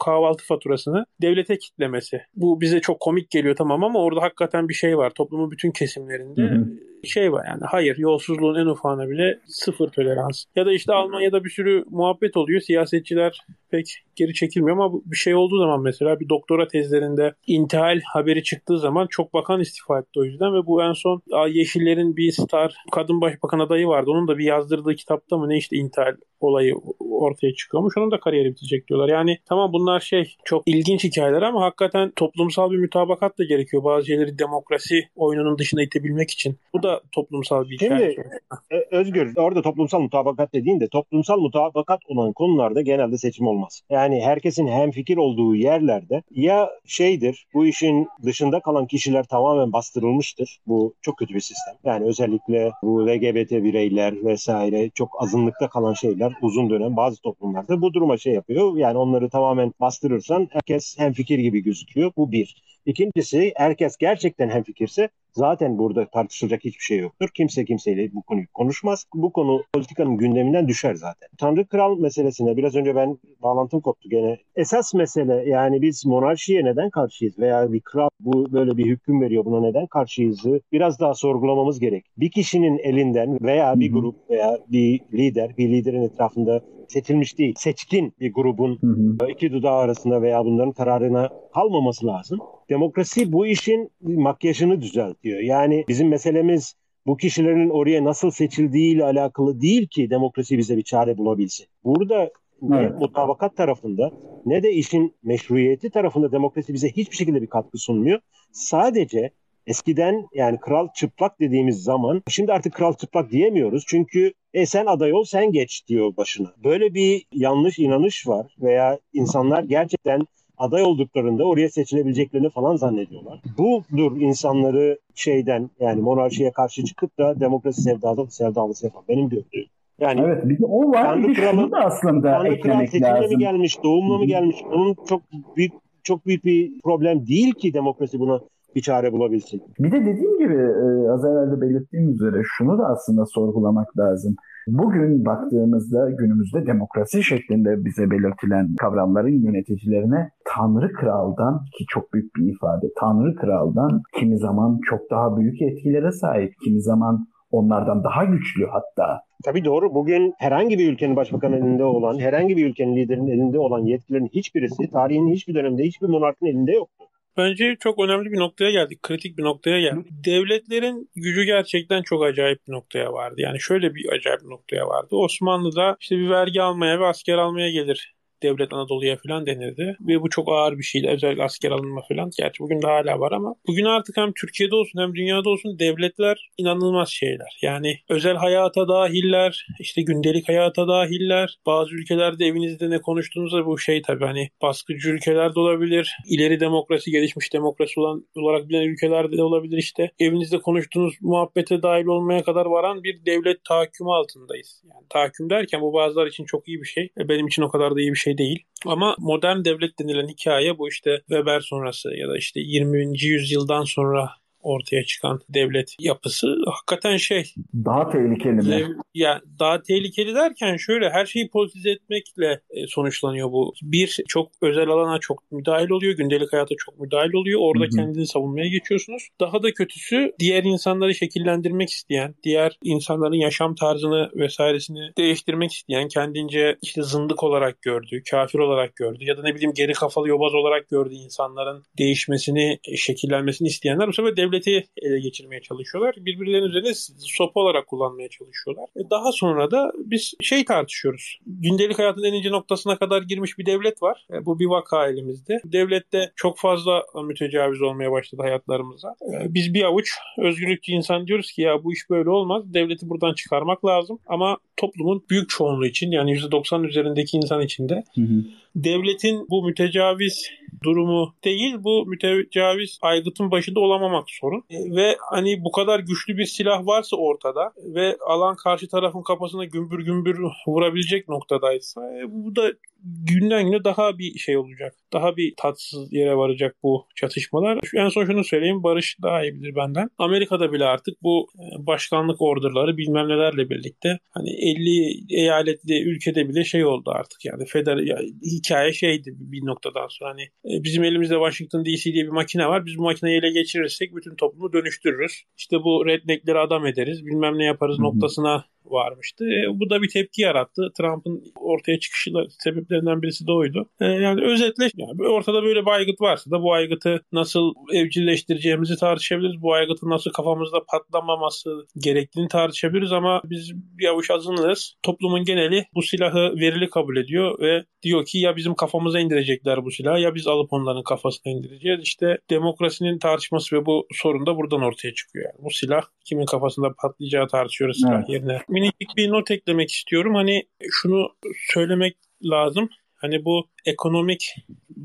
kahvaltı faturasını devlete kitlemesi. Bu bize çok komik geliyor tamam ama orada hakikaten bir şey var. Toplumun bütün kesimlerinde hı hı. şey var yani. Hayır yolsuzluğun en ufağına bile sıfır tolerans. Ya da işte Almanya'da bir sürü muhabbet oluyor. Siyasetçiler pek geri çekilmiyor ama bir şey olduğu zaman mesela bir doktora tezlerinde intihal haberi çıktığı zaman çok bakan istifa etti o yüzden ve bu en son Yeşillerin bir star kadın başbakan adayı vardı. Onun da bir yazdırdığı kitapta mı ne işte intihal olayı ortaya çıkıyormuş. Onun da kariyeri bitecek diyorlar. Yani tamam bunlar şey çok ilginç hikayeler ama hakikaten toplumsal bir mütabakat da gerekiyor. Bazı şeyleri demokrasi oyununun dışına itebilmek için. Bu da toplumsal bir hikaye. Şimdi e, Özgür orada toplumsal mutabakat dediğinde toplumsal mutabakat olan konularda genelde seçim olmaz. Yani herkesin hem fikir olduğu yerlerde ya şeydir bu işin dışında kalan kişiler tamamen bastırılmıştır. Bu çok kötü bir sistem. Yani özellikle bu LGBT bireyler vesaire çok azınlıkta kalan şeyler uzun dönem bazı toplumlarda bu duruma şey yapıyor. Yani onları tamamen bastırırsan herkes hem fikir gibi gözüküyor. Bu bir. İkincisi herkes gerçekten hem fikirse zaten burada tartışılacak hiçbir şey yoktur. Kimse kimseyle bu konuyu konuşmaz. Bu konu politikanın gündeminden düşer zaten. Tanrı kral meselesine biraz önce ben bağlantım koptu gene. Esas mesele yani biz monarşiye neden karşıyız veya bir kral bu böyle bir hüküm veriyor buna neden karşıyız biraz daha sorgulamamız gerek. Bir kişinin elinden veya bir grup veya bir lider, bir liderin etrafında seçilmiş değil, seçkin bir grubun hı hı. iki dudağı arasında veya bunların kararına kalmaması lazım. Demokrasi bu işin makyajını düzeltiyor. Yani bizim meselemiz bu kişilerin oraya nasıl seçildiğiyle alakalı değil ki demokrasi bize bir çare bulabilsin. Burada ne mutabakat tarafında ne de işin meşruiyeti tarafında demokrasi bize hiçbir şekilde bir katkı sunmuyor. Sadece eskiden yani kral çıplak dediğimiz zaman şimdi artık kral çıplak diyemiyoruz. Çünkü e sen aday ol sen geç diyor başına. Böyle bir yanlış inanış var veya insanlar gerçekten aday olduklarında oraya seçilebileceklerini falan zannediyorlar. Budur insanları şeyden yani monarşiye karşı çıkıp da demokrasi sevdalı, sevdalısı yapan benim gördüğüm. Yani evet bir de o var bir de şunu da aslında Tanrı eklemek kral lazım. mi gelmiş, doğumla mı gelmiş? Onun çok büyük çok büyük bir problem değil ki demokrasi buna bir çare bulabilsin. Bir de dediğim gibi e, az evvel de belirttiğim üzere şunu da aslında sorgulamak lazım. Bugün baktığımızda günümüzde demokrasi şeklinde bize belirtilen kavramların yöneticilerine Tanrı Kral'dan ki çok büyük bir ifade Tanrı Kral'dan kimi zaman çok daha büyük etkilere sahip, kimi zaman onlardan daha güçlü hatta. Tabii doğru. Bugün herhangi bir ülkenin başbakanı elinde olan, herhangi bir ülkenin liderinin elinde olan yetkilerin hiçbirisi tarihin hiçbir döneminde hiçbir monarkın elinde yoktu. Bence çok önemli bir noktaya geldik. Kritik bir noktaya geldik. Devletlerin gücü gerçekten çok acayip bir noktaya vardı. Yani şöyle bir acayip bir noktaya vardı. Osmanlı'da işte bir vergi almaya ve asker almaya gelir devlet Anadolu'ya falan denirdi. Ve bu çok ağır bir şeydi. Özellikle asker alınma falan. Gerçi bugün de hala var ama bugün artık hem Türkiye'de olsun hem dünyada olsun devletler inanılmaz şeyler. Yani özel hayata dahiller, işte gündelik hayata dahiller. Bazı ülkelerde evinizde ne konuştuğunuzda bu şey tabii hani baskıcı ülkelerde olabilir. ileri demokrasi, gelişmiş demokrasi olan olarak bilinen ülkelerde de olabilir işte. Evinizde konuştuğunuz muhabbete dahil olmaya kadar varan bir devlet tahakkümü altındayız. Yani tahakküm derken bu bazılar için çok iyi bir şey. Benim için o kadar da iyi bir şey şey değil. Ama modern devlet denilen hikaye bu işte Weber sonrası ya da işte 20. yüzyıldan sonra ortaya çıkan devlet yapısı hakikaten şey. Daha tehlikeli mi? Dev, ya daha tehlikeli derken şöyle her şeyi politize etmekle e, sonuçlanıyor bu. Bir çok özel alana çok müdahil oluyor, gündelik hayata çok müdahil oluyor. Orada Hı-hı. kendini savunmaya geçiyorsunuz. Daha da kötüsü diğer insanları şekillendirmek isteyen, diğer insanların yaşam tarzını vesairesini değiştirmek isteyen, kendince işte zındık olarak gördüğü, kafir olarak gördüğü ya da ne bileyim geri kafalı yobaz olarak gördüğü insanların değişmesini, şekillenmesini isteyenler bu sefer devleti ele geçirmeye çalışıyorlar. Birbirlerinin üzerine sopa olarak kullanmaya çalışıyorlar. E daha sonra da biz şey tartışıyoruz. Gündelik hayatın en ince noktasına kadar girmiş bir devlet var. E bu bir vaka elimizde. Devlette çok fazla mütecaviz olmaya başladı hayatlarımıza. E biz bir avuç özgürlükçü insan diyoruz ki ya bu iş böyle olmaz. Devleti buradan çıkarmak lazım. Ama toplumun büyük çoğunluğu için yani %90 üzerindeki insan için de hı hı. devletin bu mütecaviz durumu değil bu mütecaviz aygıtın başında olamamak sorun. E, ve hani bu kadar güçlü bir silah varsa ortada ve alan karşı tarafın kafasına gümbür gümbür vurabilecek noktadaysa e, bu da günden güne daha bir şey olacak. Daha bir tatsız yere varacak bu çatışmalar. En son şunu söyleyeyim. Barış daha iyi bilir benden. Amerika'da bile artık bu e, başkanlık orderları bilmem nelerle birlikte hani 50 eyaletli ülkede bile şey oldu artık yani feder ya, hikaye şeydi bir noktadan sonra hani bizim elimizde Washington DC diye bir makine var. Biz bu makineyi ele geçirirsek bütün toplumu dönüştürürüz. İşte bu redneckleri adam ederiz. Bilmem ne yaparız Hı-hı. noktasına varmıştı. E, bu da bir tepki yarattı. Trump'ın ortaya çıkışı sebeplerinden birisi de oydu. E, yani özetle yani ortada böyle bir aygıt varsa da bu aygıtı nasıl evcilleştireceğimizi tartışabiliriz. Bu aygıtın nasıl kafamızda patlamaması gerektiğini tartışabiliriz ama biz bir avuç azınlığız. Toplumun geneli bu silahı verili kabul ediyor ve diyor ki ya bizim kafamıza indirecekler bu silahı ya biz alıp onların kafasına indireceğiz. İşte demokrasinin tartışması ve bu sorun da buradan ortaya çıkıyor. Yani bu silah kimin kafasında patlayacağı tartışıyoruz silah evet. yerine minik bir not eklemek istiyorum. Hani şunu söylemek lazım. Hani bu ekonomik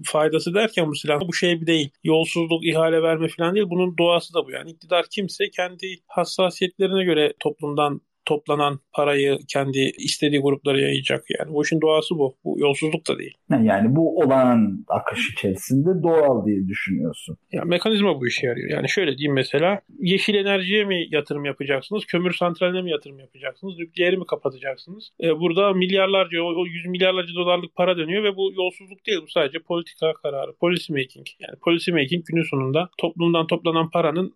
faydası derken bu silah bu şey bir değil. Yolsuzluk, ihale verme falan değil. Bunun doğası da bu. Yani iktidar kimse kendi hassasiyetlerine göre toplumdan toplanan parayı kendi istediği gruplara yayacak. Yani bu işin doğası bu. Bu yolsuzluk da değil. Yani bu olağan akış içerisinde doğal diye düşünüyorsun. Ya mekanizma bu işe yarıyor. Yani şöyle diyeyim mesela yeşil enerjiye mi yatırım yapacaksınız? Kömür santraline mi yatırım yapacaksınız? Nükleeri mi kapatacaksınız? Ee, burada milyarlarca o yüz milyarlarca dolarlık para dönüyor ve bu yolsuzluk değil. Bu sadece politika kararı. Policy making. Yani policy making günün sonunda toplumdan toplanan paranın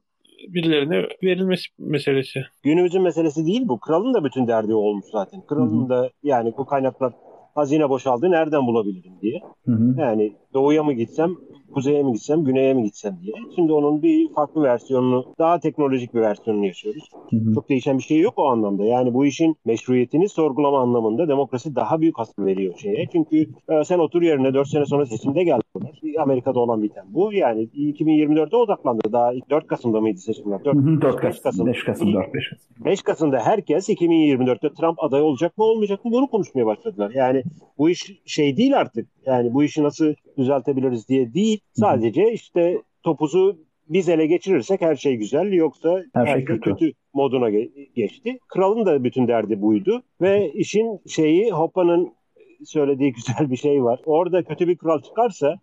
birilerine verilmesi meselesi. Günümüzün meselesi değil bu. Kralın da bütün derdi olmuş zaten. Kralın Hı-hı. da yani bu kaynaklar hazine boşaldı nereden bulabilirim diye. Hı-hı. Yani doğuya mı gitsem kuzeye mi gitsem, güneye mi gitsem diye. Şimdi onun bir farklı versiyonunu, daha teknolojik bir versiyonunu yaşıyoruz. Hı hı. Çok değişen bir şey yok o anlamda. Yani bu işin meşruiyetini sorgulama anlamında demokrasi daha büyük hasıl veriyor şeye. Çünkü e, sen otur yerine 4 sene sonra seçimde geldiler. Amerika'da olan biten bu. Yani 2024'e odaklandı. Daha 4 Kasım'da mıydı seçimler? 4, hı hı, 4 Kasım, 5 Kasım. 5 Kasım, 4, 5 Kasım. 5 Kasım'da herkes 2024'te Trump aday olacak mı olmayacak mı bunu konuşmaya başladılar. Yani bu iş şey değil artık. Yani bu işi nasıl düzeltebiliriz diye değil. Sadece işte topuzu biz ele geçirirsek her şey güzel yoksa her, her şey kötü. kötü moduna geçti. Kralın da bütün derdi buydu ve işin şeyi Hoppa'nın söylediği [laughs] güzel bir şey var. Orada kötü bir kral çıkarsa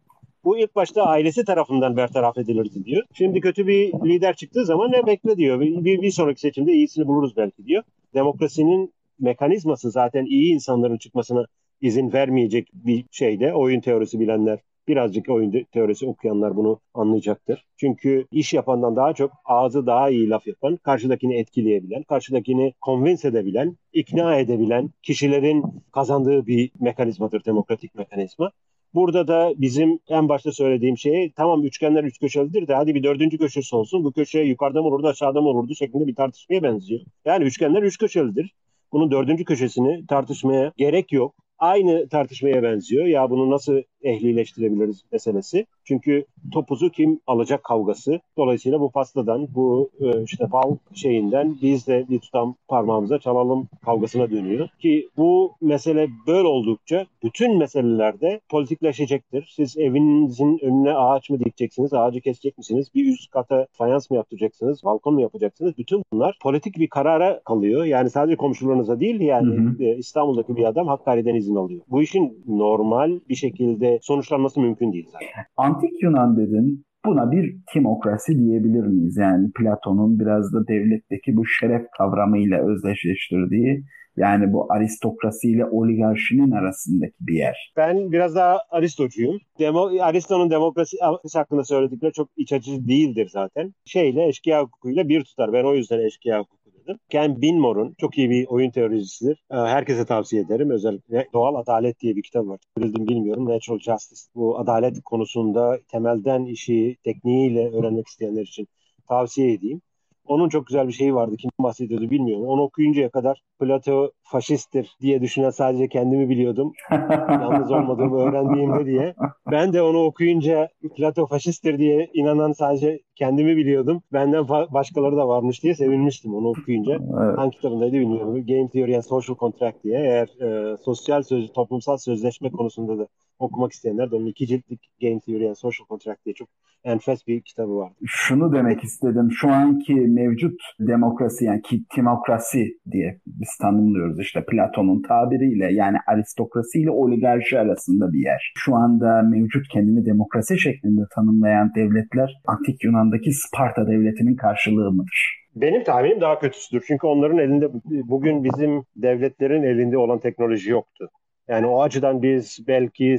Bu ilk başta ailesi tarafından bertaraf edilirdi diyor. Şimdi kötü bir lider çıktığı zaman ne bekle diyor. Bir, bir, bir sonraki seçimde iyisini buluruz belki diyor. Demokrasinin mekanizması zaten iyi insanların çıkmasına izin vermeyecek bir şeyde oyun teorisi bilenler birazcık oyun teorisi okuyanlar bunu anlayacaktır. Çünkü iş yapandan daha çok ağzı daha iyi laf yapan, karşıdakini etkileyebilen, karşıdakini convince edebilen, ikna edebilen kişilerin kazandığı bir mekanizmadır demokratik mekanizma. Burada da bizim en başta söylediğim şey tamam üçgenler üç köşelidir de hadi bir dördüncü köşesi olsun. Bu köşe yukarıda mı olurdu aşağıda mı olurdu şeklinde bir tartışmaya benziyor. Yani üçgenler üç köşelidir. Bunun dördüncü köşesini tartışmaya gerek yok aynı tartışmaya benziyor. Ya bunu nasıl ehlileştirebiliriz meselesi. Çünkü topuzu kim alacak kavgası. Dolayısıyla bu pastadan, bu e, işte bal şeyinden biz de bir tutam parmağımıza çalalım kavgasına dönüyor. Ki bu mesele böyle oldukça bütün meselelerde politikleşecektir. Siz evinizin önüne ağaç mı dikeceksiniz, ağacı kesecek misiniz, bir üst kata fayans mı yapacaksınız, balkon mu yapacaksınız? Bütün bunlar politik bir karara kalıyor. Yani sadece komşularınıza değil yani hı hı. E, İstanbul'daki bir adam Hakkari'den izin alıyor. Bu işin normal bir şekilde sonuçlanması mümkün değil zaten. Antik Yunan dedin. Buna bir timokrasi diyebilir miyiz? Yani Platon'un biraz da devletteki bu şeref kavramıyla özdeşleştirdiği yani bu aristokrasi ile oligarşinin arasındaki bir yer. Ben biraz daha Aristocuyum. Demo, Aristo'nun demokrasi hakkında söyledikleri çok iç açıcı değildir zaten. Şeyle eşkıya hukukuyla bir tutar. Ben o yüzden eşkıya hukuku dedim. Ken Binmore'un çok iyi bir oyun teorisisidir. Ee, herkese tavsiye ederim. Özellikle Doğal Adalet diye bir kitap var. Bildim bilmiyorum. Natural Justice. Bu adalet konusunda temelden işi tekniğiyle öğrenmek isteyenler için tavsiye edeyim. Onun çok güzel bir şeyi vardı. Kim bahsediyordu bilmiyorum. Onu okuyuncaya kadar Plato faşisttir diye düşünen sadece kendimi biliyordum. [laughs] Yalnız olmadığımı öğrendiğimde diye. Ben de onu okuyunca Plato faşisttir diye inanan sadece kendimi biliyordum. Benden başkaları da varmış diye sevinmiştim onu okuyunca. Evet. Hangi kitabındaydı bilmiyorum. Game Theory and Social Contract diye. Eğer e, sosyal söz, toplumsal sözleşme konusunda da okumak isteyenler de onun iki ciltlik Game Theory and Social Contract diye çok enfes bir kitabı var. Şunu demek istedim. Şu anki mevcut demokrasi yani ki timokrasi diye biz tanımlıyoruz işte Platon'un tabiriyle yani aristokrasi ile oligarşi arasında bir yer. Şu anda mevcut kendini demokrasi şeklinde tanımlayan devletler antik Yunan'daki Sparta devletinin karşılığı mıdır? Benim tahminim daha kötüsüdür. Çünkü onların elinde bugün bizim devletlerin elinde olan teknoloji yoktu. Yani o açıdan biz belki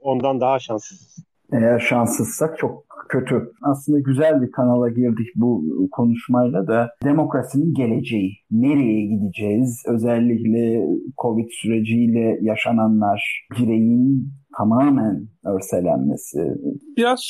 ondan daha şanssızız. Eğer şanssızsak çok kötü. Aslında güzel bir kanala girdik bu konuşmayla da demokrasinin geleceği. Nereye gideceğiz? Özellikle Covid süreciyle yaşananlar, bireyin tamamen örselenmesi. Biraz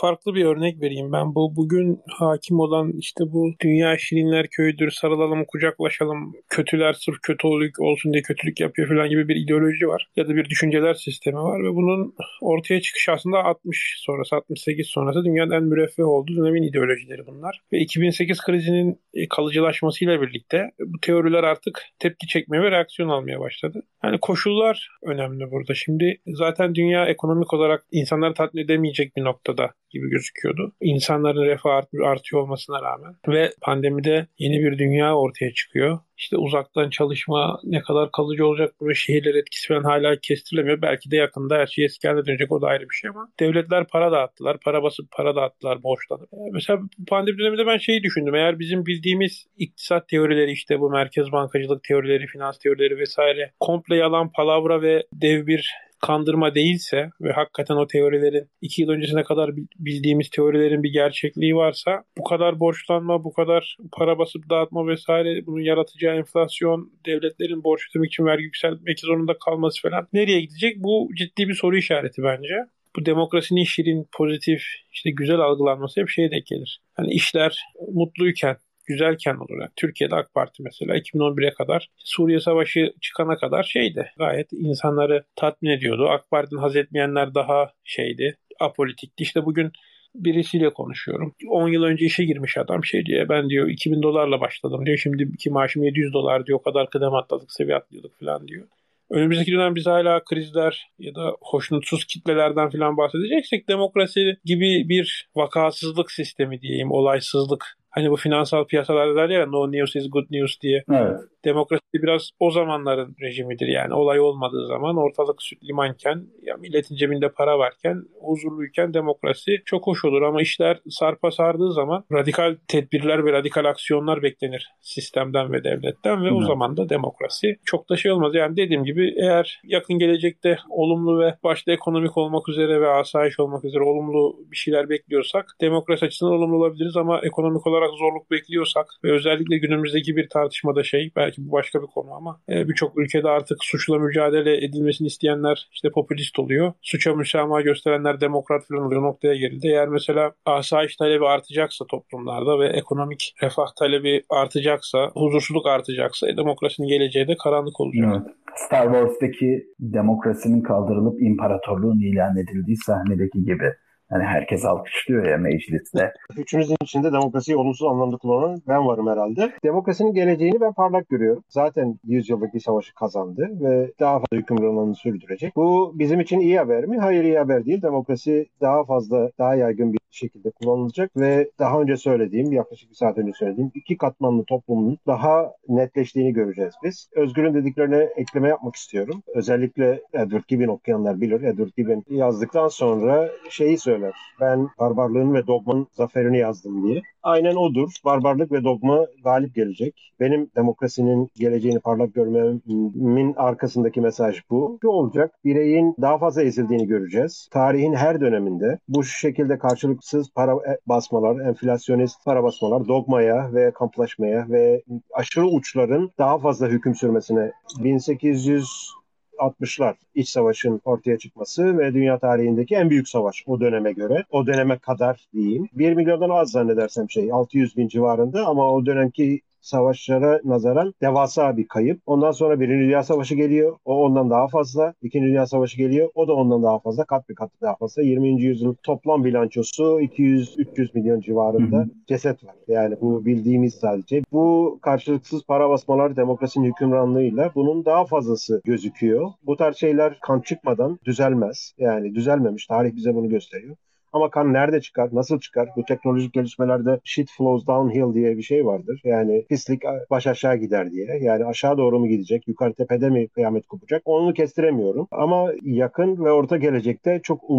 farklı bir örnek vereyim. Ben bu bugün hakim olan işte bu dünya şirinler köyüdür, sarılalım, kucaklaşalım, kötüler sırf kötü olsun diye kötülük yapıyor falan gibi bir ideoloji var. Ya da bir düşünceler sistemi var ve bunun ortaya çıkışı aslında 60 sonrası, 68 sonrası dünyanın en müreffeh olduğu dönemin ideolojileri bunlar. Ve 2008 krizinin e, kalıcılaşmasıyla birlikte bu teoriler artık tepki çekmeye ve reaksiyon almaya başladı. Yani koşullar önemli burada. Şimdi zaten dünya ekonomik olarak insanları tatmin edemeyecek bir noktada gibi gözüküyordu. İnsanların refah art artıyor olmasına rağmen ve pandemide yeni bir dünya ortaya çıkıyor. İşte uzaktan çalışma ne kadar kalıcı olacak ve şehirler etkisi falan hala kestirilemiyor. Belki de yakında her şey eski haline dönecek o da ayrı bir şey ama devletler para dağıttılar. Para basıp para dağıttılar borçlanıp. Ee, mesela pandemi döneminde ben şeyi düşündüm. Eğer bizim bildiğimiz iktisat teorileri işte bu merkez bankacılık teorileri, finans teorileri vesaire komple yalan palavra ve dev bir kandırma değilse ve hakikaten o teorilerin iki yıl öncesine kadar bildiğimiz teorilerin bir gerçekliği varsa bu kadar borçlanma, bu kadar para basıp dağıtma vesaire bunun yaratacağı enflasyon, devletlerin borç ödemek için vergi yükseltmek zorunda kalması falan nereye gidecek? Bu ciddi bir soru işareti bence bu demokrasinin şirin, pozitif, işte güzel algılanması hep şeye denk gelir. Hani işler mutluyken, güzelken olur. Yani Türkiye'de AK Parti mesela 2011'e kadar Suriye Savaşı çıkana kadar şeydi. Gayet insanları tatmin ediyordu. AK Parti'nin haz etmeyenler daha şeydi. Apolitikti. İşte bugün birisiyle konuşuyorum. 10 yıl önce işe girmiş adam şey diyor ben diyor 2000 dolarla başladım diyor. Şimdiki maaşım 700 dolar diyor. O kadar kıdem atladık seviye atlıyorduk falan diyor. Önümüzdeki dönem biz hala krizler ya da hoşnutsuz kitlelerden falan bahsedeceksek demokrasi gibi bir vakasızlık sistemi diyeyim, olaysızlık Hani bu finansal piyasalarda der ya no news is good news diye. Evet. Demokrasi biraz o zamanların rejimidir yani olay olmadığı zaman ortalık süt limanken ya milletin cebinde para varken huzurluyken demokrasi çok hoş olur ama işler sarpa sardığı zaman radikal tedbirler ve radikal aksiyonlar beklenir sistemden ve devletten ve Hı. o zaman da demokrasi çok da şey olmaz. Yani dediğim gibi eğer yakın gelecekte olumlu ve başta ekonomik olmak üzere ve asayiş olmak üzere olumlu bir şeyler bekliyorsak demokrasi açısından olumlu olabiliriz ama ekonomik olarak zorluk bekliyorsak ve özellikle günümüzdeki bir tartışmada şey belki bu başka bir konu ama e, birçok ülkede artık suçla mücadele edilmesini isteyenler işte popülist oluyor. Suça müsamaha gösterenler demokrat falan oluyor noktaya geldi. Eğer mesela asayiş talebi artacaksa toplumlarda ve ekonomik refah talebi artacaksa, huzursuzluk artacaksa e, demokrasinin geleceği de karanlık olacak. Evet. Star Wars'taki demokrasinin kaldırılıp imparatorluğun ilan edildiği sahnedeki gibi. Hani herkes alkışlıyor ya mecliste. Üçünüzün içinde demokrasiyi olumsuz anlamda kullanan ben varım herhalde. Demokrasinin geleceğini ben parlak görüyorum. Zaten 100 yıllık bir savaşı kazandı ve daha fazla hükümranlığını sürdürecek. Bu bizim için iyi haber mi? Hayır iyi haber değil. Demokrasi daha fazla, daha yaygın bir şekilde kullanılacak ve daha önce söylediğim, yaklaşık bir saat önce söylediğim iki katmanlı toplumun daha netleştiğini göreceğiz biz. Özgür'ün dediklerine ekleme yapmak istiyorum. Özellikle Edward Gibbon okuyanlar bilir. Edward Gibbon yazdıktan sonra şeyi söyler. Ben barbarlığın ve dogmanın zaferini yazdım diye. Aynen odur. Barbarlık ve dogma galip gelecek. Benim demokrasinin geleceğini parlak görmemin arkasındaki mesaj bu. Bu olacak. Bireyin daha fazla ezildiğini göreceğiz. Tarihin her döneminde bu şekilde karşılıksız para basmalar, enflasyonist para basmalar dogmaya ve kamplaşmaya ve aşırı uçların daha fazla hüküm sürmesine 1800 60'lar iç savaşın ortaya çıkması ve dünya tarihindeki en büyük savaş o döneme göre. O döneme kadar diyeyim. 1 milyondan az zannedersem şey 600 bin civarında ama o dönemki savaşlara nazaran devasa bir kayıp. Ondan sonra Birinci Dünya Savaşı geliyor. O ondan daha fazla. İkinci Dünya Savaşı geliyor. O da ondan daha fazla. Kat bir kat daha fazla. 20. yüzyılın toplam bilançosu 200-300 milyon civarında hı hı. ceset var. Yani bu bildiğimiz sadece. Bu karşılıksız para basmalar demokrasinin hükümranlığıyla bunun daha fazlası gözüküyor. Bu tarz şeyler kan çıkmadan düzelmez. Yani düzelmemiş. Tarih bize bunu gösteriyor. Ama kan nerede çıkar, nasıl çıkar? Bu teknolojik gelişmelerde shit flows downhill diye bir şey vardır. Yani pislik baş aşağı gider diye. Yani aşağı doğru mu gidecek, yukarı tepede mi kıyamet kopacak? Onu kestiremiyorum. Ama yakın ve orta gelecekte çok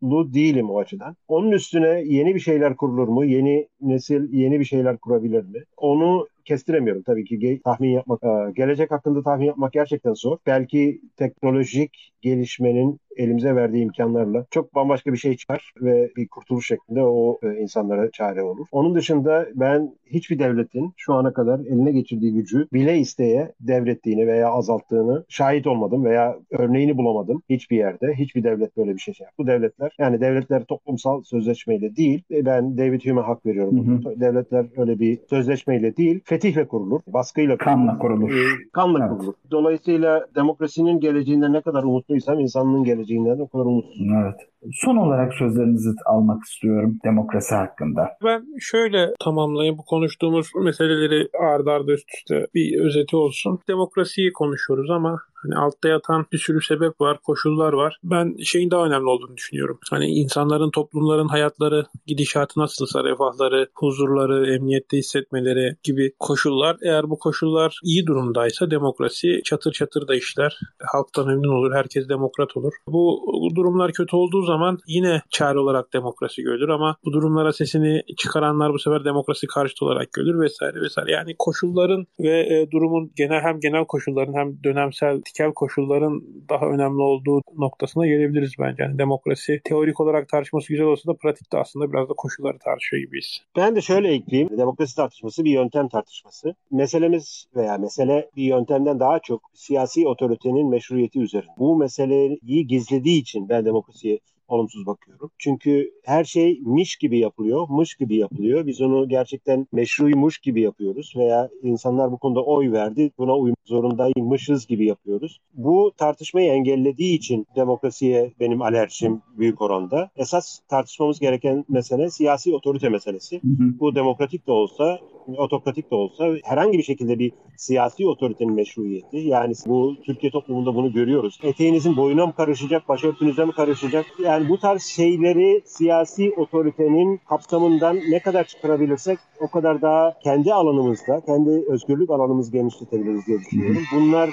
umutlu değilim o açıdan. Onun üstüne yeni bir şeyler kurulur mu? Yeni nesil yeni bir şeyler kurabilir mi? Onu kestiremiyorum tabii ki tahmin yapmak. E, gelecek hakkında tahmin yapmak gerçekten zor. Belki teknolojik gelişmenin elimize verdiği imkanlarla çok bambaşka bir şey çıkar ve bir kurtuluş şeklinde o e, insanlara çare olur. Onun dışında ben hiçbir devletin şu ana kadar eline geçirdiği gücü bile isteye devrettiğini veya azalttığını şahit olmadım veya örneğini bulamadım hiçbir yerde. Hiçbir devlet böyle bir şey yaptı. Bu devletler yani devletler toplumsal sözleşmeyle değil e, ben David Hume'e hak veriyorum. Hı hı. Devletler öyle bir sözleşmeyle değil fetihle kurulur. Baskıyla kurulur. Kanla kurulur. E, kanla evet. kurulur. Dolayısıyla demokrasinin geleceğinde ne kadar umutluysam insanlığın geleceğinden o kadar umutsuzum. Evet. Son olarak sözlerinizi almak istiyorum demokrasi hakkında. Ben şöyle tamamlayayım bu konuştuğumuz meseleleri ardarda arda üst üste bir özeti olsun. Demokrasiyi konuşuyoruz ama Hani altta yatan bir sürü sebep var, koşullar var. Ben şeyin daha önemli olduğunu düşünüyorum. Hani insanların, toplumların hayatları, gidişatı nasılsa, refahları, huzurları, emniyette hissetmeleri gibi koşullar. Eğer bu koşullar iyi durumdaysa demokrasi çatır çatır da işler. Halk da memnun olur, herkes demokrat olur. Bu, bu durumlar kötü olduğu zaman yine çare olarak demokrasi görülür ama bu durumlara sesini çıkaranlar bu sefer demokrasi karşıtı olarak görülür vesaire vesaire. Yani koşulların ve e, durumun genel hem genel koşulların hem dönemsel politikel koşulların daha önemli olduğu noktasına gelebiliriz bence. Yani demokrasi teorik olarak tartışması güzel olsa da pratikte aslında biraz da koşulları tartışıyor gibiyiz. Ben de şöyle ekleyeyim. Demokrasi tartışması bir yöntem tartışması. Meselemiz veya mesele bir yöntemden daha çok siyasi otoritenin meşruiyeti üzerine. Bu meseleyi gizlediği için ben demokrasiye olumsuz bakıyorum. Çünkü her şey miş gibi yapılıyor, mış gibi yapılıyor. Biz onu gerçekten meşruymuş gibi yapıyoruz veya insanlar bu konuda oy verdi, buna uymak zorundaymışız gibi yapıyoruz. Bu tartışmayı engellediği için demokrasiye benim alerjim büyük oranda. Esas tartışmamız gereken mesele siyasi otorite meselesi. Hı hı. Bu demokratik de olsa, otokratik de olsa herhangi bir şekilde bir siyasi otoritenin meşruiyeti. Yani bu Türkiye toplumunda bunu görüyoruz. Eteğinizin boyuna mı karışacak, başörtünüze mi karışacak? Yani Yani bu tarz şeyleri siyasi otoritenin kapsamından ne kadar çıkarabilirsek o kadar daha kendi alanımızda, kendi özgürlük alanımızı genişletebiliriz diye düşünüyorum. Bunlar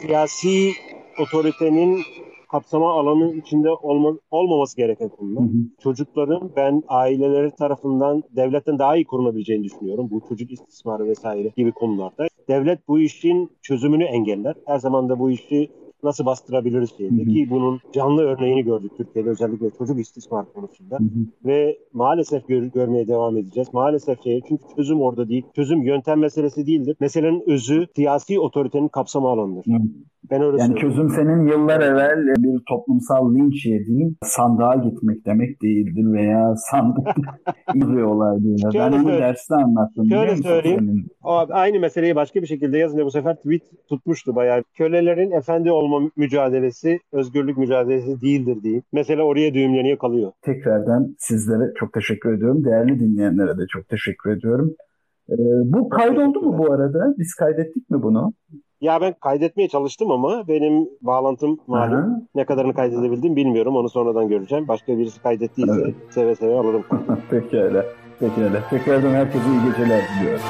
siyasi otoritenin kapsama alanı içinde olma, olmaması gereken konular. Hı hı. Çocukların ben aileleri tarafından devletten daha iyi korunabileceğini düşünüyorum. Bu çocuk istismarı vesaire gibi konularda. Devlet bu işin çözümünü engeller. Her zaman da bu işi nasıl bastırabiliriz diye. Ki bunun canlı örneğini gördük Türkiye'de özellikle çocuk istismar konusunda. Hı hı. Ve maalesef gör, görmeye devam edeceğiz. Maalesef şey çünkü çözüm orada değil. Çözüm yöntem meselesi değildir. Meselenin özü siyasi otoritenin kapsama alanıdır. Hı. Ben öyle yani çözüm senin yıllar evvel bir toplumsal linç yediğin sandığa gitmek demek değildir veya sandık [laughs] olay değil. Ben onu derste anlattım. Şöyle söyleyeyim. O, aynı meseleyi başka bir şekilde yazınca bu sefer tweet tutmuştu bayağı. Kölelerin efendi olma mücadelesi özgürlük mücadelesi değildir diyeyim. Mesele oraya düğümleniyor kalıyor. Tekrardan sizlere çok teşekkür ediyorum. Değerli dinleyenlere de çok teşekkür ediyorum. Ee, bu kaydoldu mu bu arada? Biz kaydettik mi bunu? Ya ben kaydetmeye çalıştım ama benim bağlantım malum. Aha. Ne kadarını kaydedebildim bilmiyorum. Onu sonradan göreceğim. Başka birisi kaydettiyse evet. seve seve alırım. [laughs] Pekala. Pekala. Tekrardan herkese iyi geceler diliyorum.